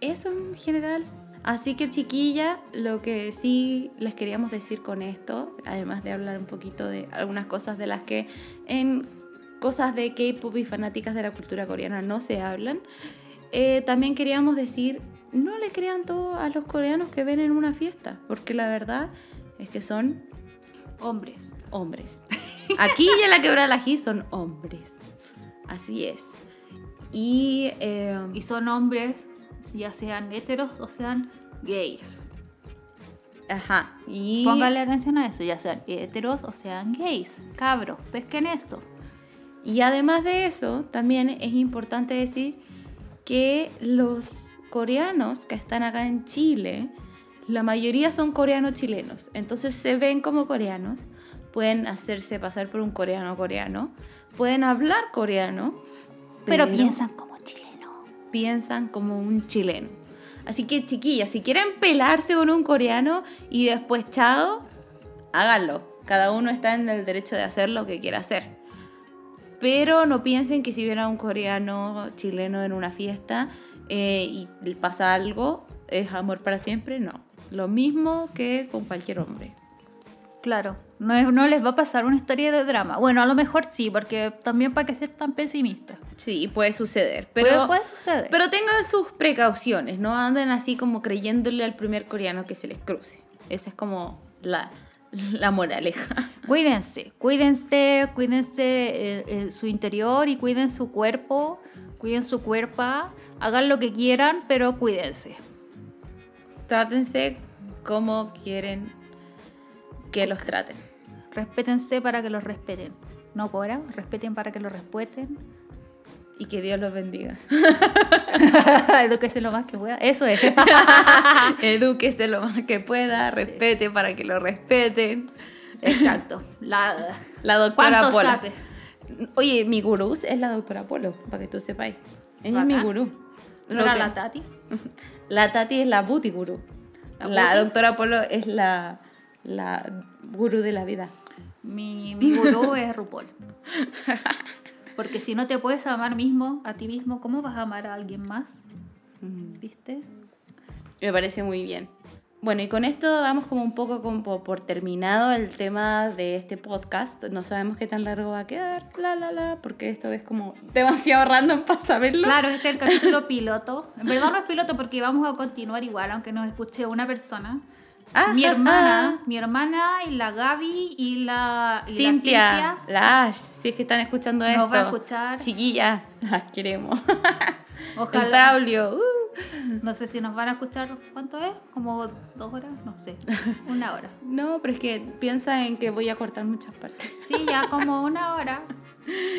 Eso en general. Así que, chiquilla, lo que sí les queríamos decir con esto, además de hablar un poquito de algunas cosas de las que en cosas de K-pop y fanáticas de la cultura coreana no se hablan, eh, también queríamos decir: no le crean todo a los coreanos que ven en una fiesta, porque la verdad es que son Hombres. hombres. Aquí y en la quebrada del ají son hombres. Así es. Y, eh, Y son hombres, ya sean heteros o sean gays. ajá. Y Póngale atención a eso, ya sean heteros o sean gays. Cabros, pesquen esto. Y además de eso, también es importante decir que los coreanos que están acá en Chile, la mayoría son coreanos chilenos. Entonces se ven como coreanos, pueden hacerse pasar por un coreano coreano, pueden hablar coreano, Pero, piensan como chilenos. piensan como un chileno. Así que chiquillas, si quieren pelarse con un coreano y después chao, háganlo. Cada uno está en el derecho de hacer lo que quiera hacer. Pero no piensen que si viene a un coreano chileno en una fiesta eh, y pasa algo, es amor para siempre. No. Lo mismo que con cualquier hombre. Claro, no, es- no les va a pasar una historia de drama. Bueno, a lo mejor sí, porque también para que ser tan pesimistas. Sí, puede suceder. Pero, Pero puede suceder. pero tengan sus precauciones. No anden así como creyéndole al primer coreano que se les cruce. Esa es como la, la moraleja. Cuídense, cuídense, cuídense eh, eh, su interior y cuiden su cuerpo, cuiden su cuerpo, hagan lo que quieran, pero cuídense. Trátense como quieren que los traten. Respétense para que los respeten. No cora, respeten para que los respeten. Y que Dios los bendiga. Edúquese lo más que pueda. Eso es. Edúquese lo más que pueda, respete para que lo respeten. Exacto. La, La doctora ¿Cuánto Pola. sabe? Oye, mi gurú es la doctora Polo, para que tú sepáis. Ella es mi gurú. ¿No era que- la Tati? La Tati es la booty gurú. ¿La doctora Polo es la, la gurú de la vida. Mi, mi gurú es RuPaul. Porque si no te puedes amar mismo, a ti mismo, ¿cómo vas a amar a alguien más? ¿Viste? Me parece muy bien. Bueno, y con esto damos como un poco como por, terminado el tema de este podcast. No sabemos qué tan largo va a quedar, la, la, la, porque esto es como demasiado random para saberlo. Claro, este es el capítulo piloto. En verdad no es piloto porque vamos a continuar igual, aunque nos escuche una persona. Ah, mi ah, hermana, mi hermana y la Gaby y la, y la Cintia, Cintia la Ash, si es que están escuchando Nos esto. va a escuchar. Chiquilla, las queremos. El Ojalá. Braulio, uh. No sé si nos van a escuchar, ¿cuánto es? ¿Como dos horas? No sé. Una hora. No, pero es que piensa en que voy a cortar muchas partes. Sí, ya como una hora.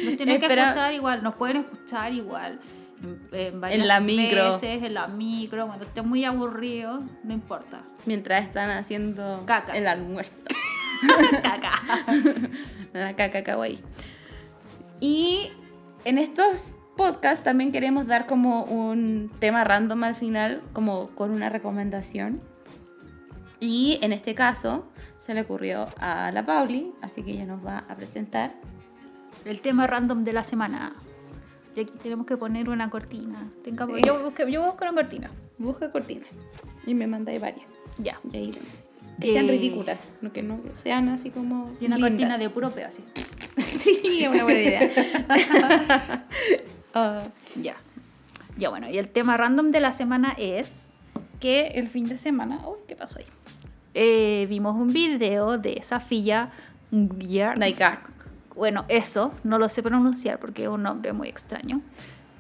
Nos tienen que escuchar igual, nos pueden escuchar igual. En, en la micro. veces, en la micro, cuando estén muy aburridos, no importa. Mientras están haciendo Caca. el almuerzo. Caca. La caca kawaii. Y en estos podcasts también queremos dar como un tema random al final, como con una recomendación. Y en este caso se le ocurrió a la Pauli, así que ella nos va a presentar. El tema random de la semana. Y aquí tenemos que poner una cortina. Tengamos- Sí. yo, busco, yo busco una cortina. Busca cortina. Y me mandáis varias. Ya. Y ahí. Que sean Eh, ridículas, no que no sean así como. Y una lindas. cortina de puro peo así. sí, es una buena idea. Ah, Ya. Ya bueno, y el tema random de la semana es que el fin de semana, uy, ¿qué pasó ahí? Eh, vimos un video de Safilla Nguyen. Naikar. Bueno, eso, no lo sé pronunciar porque es un nombre muy extraño.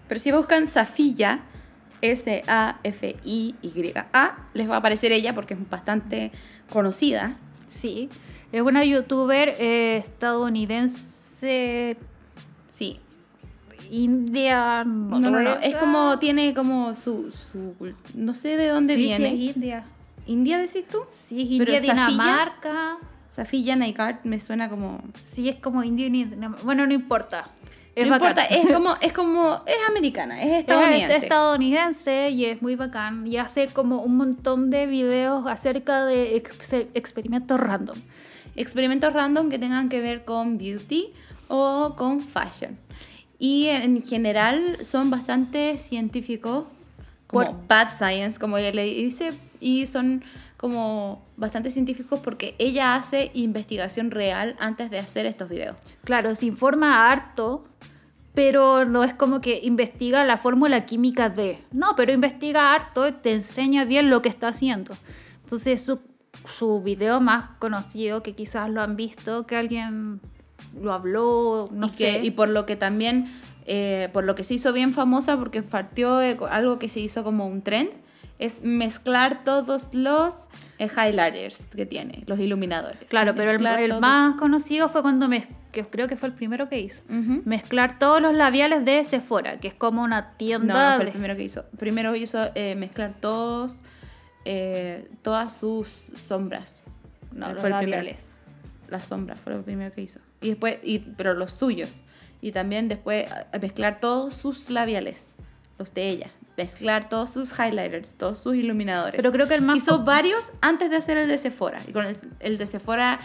Pero si buscan Safilla, S-A-F-I-Y-A, les va a aparecer ella porque es bastante conocida. Sí, es una youtuber eh, estadounidense. India, No, no, no. Es como, tiene como su, su no sé de dónde Sí, viene. Sí, es india. ¿India decís tú? Sí, es Pero india, Safilla- Dinamarca. Safilla Naikar me suena como... Sí, es como india y. Bueno, no importa. Es no bacán. importa, es como, es como, es americana, es Es estadounidense. estadounidense y es muy bacán y hace como un montón de videos acerca de ex- experimentos random. experimentos random que tengan que ver con beauty o con fashion. Y en general son bastante científicos, como Por- bad science, como ella le dice, y son como bastante científicos porque ella hace investigación real antes de hacer estos videos. Claro, se informa harto, pero no es como que investiga la fórmula química de. No, pero investiga harto y te enseña bien lo que está haciendo. Entonces, su, su video más conocido, que quizás lo han visto, que alguien lo habló, no y, sé. que- y por lo que también, eh, por lo que se hizo bien famosa, porque partió de algo que se hizo como un trend, es mezclar todos los eh, highlighters que tiene, los iluminadores. Claro, pero el, más conocido fue cuando me, que creo que fue el primero que hizo. Mezclar todos los labiales de Sephora, que es como una No, tienda no fue de- el primero que hizo. Primero hizo eh, mezclar todos, eh, todas sus sombras. No, los fue el labiales. Las sombras fue lo primero que hizo. Y después, y, pero los suyos. Y también después eh, mezclar todos sus labiales, los de ella. Mezclar todos sus highlighters, todos sus iluminadores. Pero creo que el más Hizo varios antes de hacer el de Sephora. Y con el, el de Sephora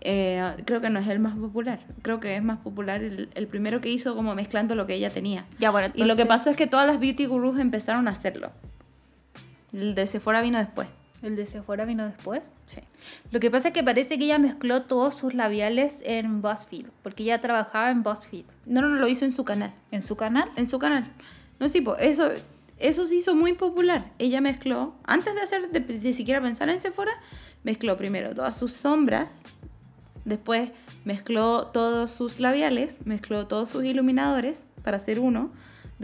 eh, creo que no es el más popular. Creo que es más popular el, el primero que hizo como mezclando lo que ella tenía. Ya, bueno, Y lo que pasó es que todas las beauty gurus empezaron a hacerlo. El de Sephora vino después. El de Sephora vino después. Sí. Lo que pasa es que parece que ella mezcló todos sus labiales en BuzzFeed, porque ella trabajaba en BuzzFeed. No, no, no, lo hizo en su canal. En su canal. En su canal. No, sí, po, eso, eso se hizo muy popular. Ella mezcló, antes de hacer, de, de siquiera pensar en Sephora, mezcló primero todas sus sombras, después mezcló todos sus labiales, mezcló todos sus iluminadores para hacer uno.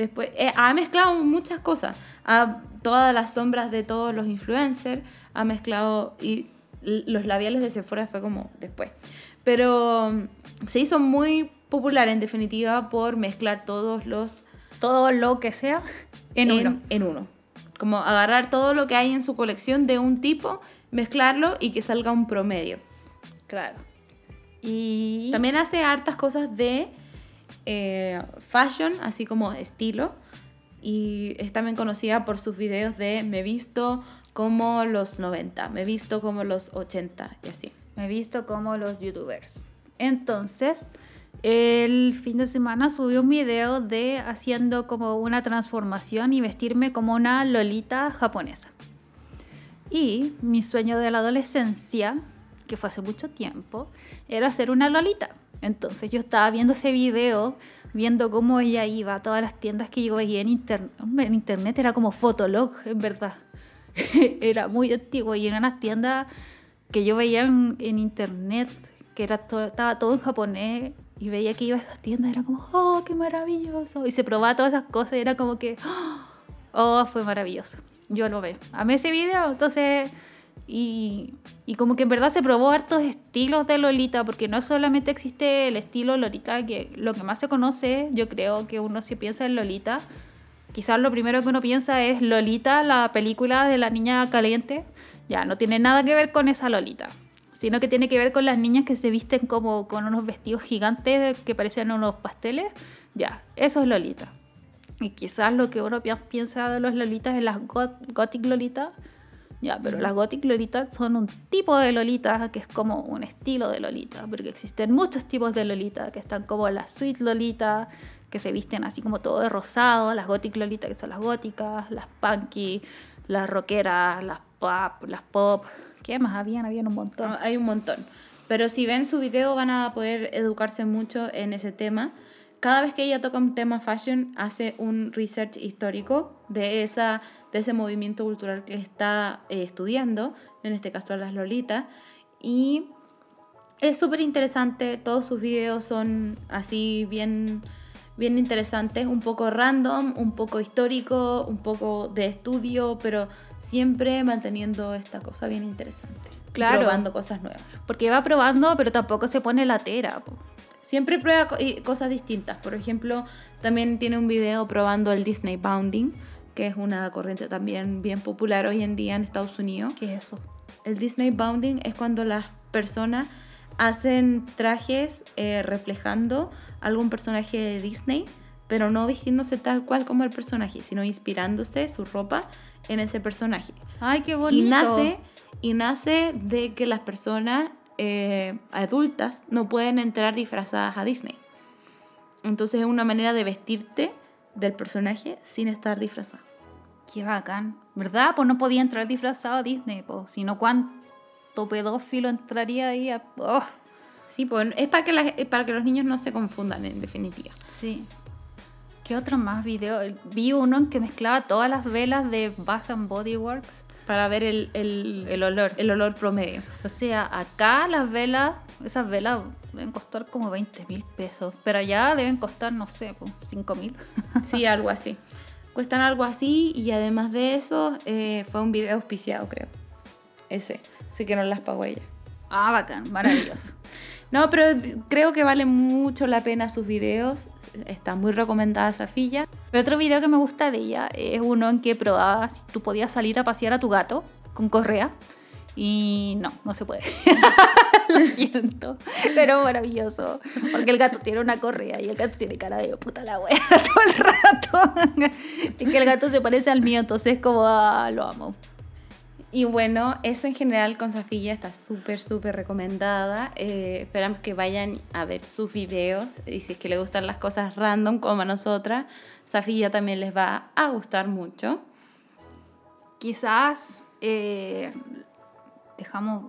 Después, eh, ha mezclado muchas cosas. Ha, todas las sombras de todos los influencers, ha mezclado y los labiales de Sephora fue como después. Pero mm, se hizo muy popular en definitiva por mezclar todos los Todo lo que sea en, uno. en uno. Como agarrar todo lo que hay en su colección de un tipo, mezclarlo y que salga un promedio. Claro. Y También hace hartas cosas de eh, fashion, así como estilo. Y es también conocida por sus videos de me visto como los 90, me visto como los 80 y así. me visto como los youtubers. Entonces, el fin de semana subí un video de haciendo como una transformación y vestirme como una lolita japonesa. Y mi sueño de la adolescencia, que fue hace mucho tiempo, era ser una lolita. Entonces yo estaba viendo ese video, viendo cómo ella iba a todas las tiendas que yo veía en internet. En internet era como Fotolog, en verdad. era muy antiguo y eran unas tiendas que yo veía en, en internet, que era todo, estaba todo en japonés, y veía que iba a esas tiendas, era como, oh, qué maravilloso. Y se probaba todas esas cosas, y era como que, oh, fue maravilloso. Yo lo veo. Amé ese video, entonces, y, como que en verdad se probó hartos estilos de Lolita, porque no solamente existe el estilo Lolita, que lo que más se conoce, yo creo que uno si piensa en Lolita, quizás lo primero que uno piensa es Lolita, la película de la niña caliente. Ya, no tiene nada que ver con esa Lolita, sino que tiene que ver con las niñas que se visten como con unos vestidos gigantes que parecen unos pasteles. Ya, eso es Lolita. Y quizás lo que uno pi- piensa de los Lolitas es las got- Gothic Lolita. Ya, pero las Gothic Lolitas son un tipo de Lolita que es como un estilo de Lolita, porque existen muchos tipos de Lolita, que están como las Sweet Lolita, que se visten así como todo de rosado, las Gothic Lolita, que son las góticas, las punky, las rockeras, las pop, las pop. ¿Qué más habían? Habían un montón. Ah, Hay un montón. Pero si ven su video van a poder educarse mucho en ese tema, cada vez que ella toca un tema fashion, hace un research histórico de, esa, de ese movimiento cultural que está eh, estudiando, en este caso las Lolitas, y es súper interesante, todos sus videos son así bien, bien interesantes, un poco random, un poco histórico, un poco de estudio, pero siempre manteniendo esta cosa bien interesante. Claro. probando cosas nuevas. Porque va probando, pero tampoco se pone latera. po. Siempre prueba cosas distintas. Por ejemplo, también tiene un video probando el Disney Bounding, que es una corriente también bien popular hoy en día en Estados Unidos. ¿Qué es eso? El Disney Bounding es cuando las personas hacen trajes eh, reflejando algún personaje de Disney, pero no vistiéndose tal cual como el personaje, sino inspirándose su ropa en ese personaje. Ay, qué bonito. Y nace, y nace de que las personas eh, adultas no pueden entrar disfrazadas a Disney. Entonces es una manera de vestirte del personaje sin estar disfrazada. Qué bacán. ¿Verdad? Pues no podía entrar disfrazado a Disney, pues. Si no, ¿cuánto pedófilo entraría ahí? A... Oh, Sí, pues es para que, la- para que los niños no se confundan en definitiva. sí. ¿Qué otro más video? Vi uno en que mezclaba todas las velas de Bath and Body Works. Para ver el, el, El olor. el olor promedio. O sea, acá las velas, esas velas deben costar como 20 mil pesos. Pero allá deben costar, no sé, 5 mil. Sí, algo así. Cuestan algo así y además de eso eh, fue un video auspiciado, creo. Ese. Así que no las pagó ella. Ah, bacán, maravilloso. No, pero creo que vale mucho la pena sus videos. Está muy recomendada Safilla. El otro video que me gusta de ella es uno en que probaba si tú podías salir a pasear a tu gato con correa. Y no, no se puede. Lo siento. Pero maravilloso. Porque el gato tiene una correa y el gato tiene cara de puta la wea todo el rato. es que el gato se parece al mío, entonces como ah, lo amo. Y bueno, eso en general con Safilla está súper, súper recomendada. Eh, esperamos que vayan a ver sus videos. Y si es que les gustan las cosas random como a nosotras, Safilla también les va a gustar mucho. Quizás eh, dejamos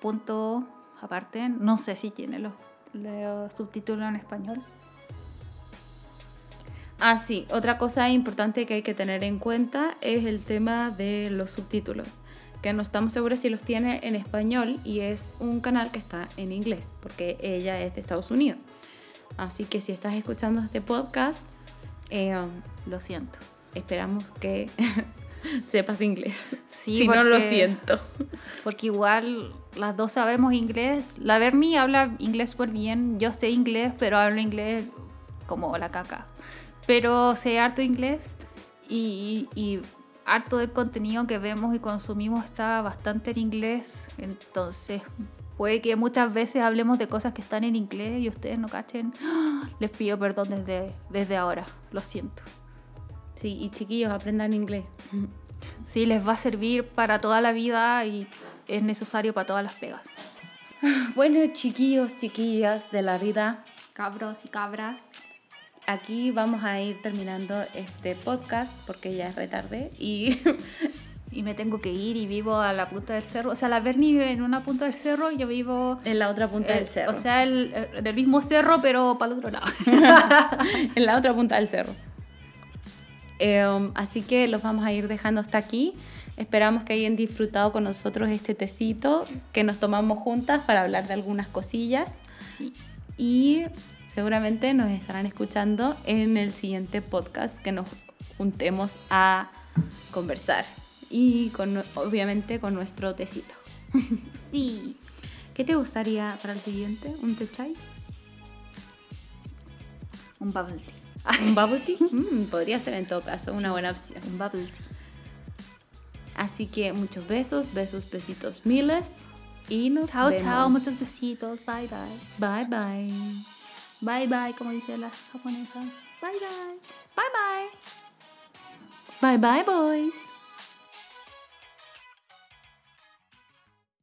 punto aparte. No sé si tiene los, los subtítulos en español. Ah, sí, otra cosa importante que hay que tener en cuenta es el tema de los subtítulos, que no estamos seguros si los tiene en español y es un canal que está en inglés, porque ella es de Estados Unidos. Así que si estás escuchando este podcast, eh, Lo siento. esperamos que sepas inglés. Sí, si no, lo porque- siento. Porque igual las dos sabemos inglés. La Bernie habla inglés súper bien. Yo sé inglés, pero hablo inglés como la caca. Pero sé harto inglés y, y harto del contenido que vemos y consumimos está bastante en inglés. Entonces puede que muchas veces hablemos de cosas que están en inglés y ustedes no cachen. Les pido perdón desde, desde ahora. Lo siento. Sí, y chiquillos, aprendan inglés. Sí, les va a servir para toda la vida y es necesario para todas las pegas. Bueno, chiquillos, chiquillas de la vida, Cabros y cabras. Aquí vamos a ir terminando este podcast porque ya es retarde y Y me tengo que ir y vivo a la punta del cerro. O sea, la Bernie vive en una punta del cerro y yo vivo... en la otra punta eh, del cerro. O sea, el- eh, en el mismo cerro, pero para el otro lado. en la otra punta del cerro. Eh, así que los vamos a ir dejando hasta aquí. Esperamos que hayan disfrutado con nosotros este tecito que nos tomamos juntas para hablar de algunas cosillas Sí. y seguramente nos estarán escuchando en el siguiente podcast que nos juntemos a conversar y con, obviamente con nuestro tecito. Sí. ¿Qué te gustaría para el siguiente? ¿Un té chai? Un bubble tea. ¿Un bubble tea? Mm, podría ser en todo caso una buena opción. Un bubble tea. Así que muchos besos, besos, besitos miles. Y nos Chao, vemos. chao. Muchos besitos. Bye, bye. Bye bye. Bye, bye, como dicen las japonesas. Bye, bye. Bye bye. Bye bye, boys.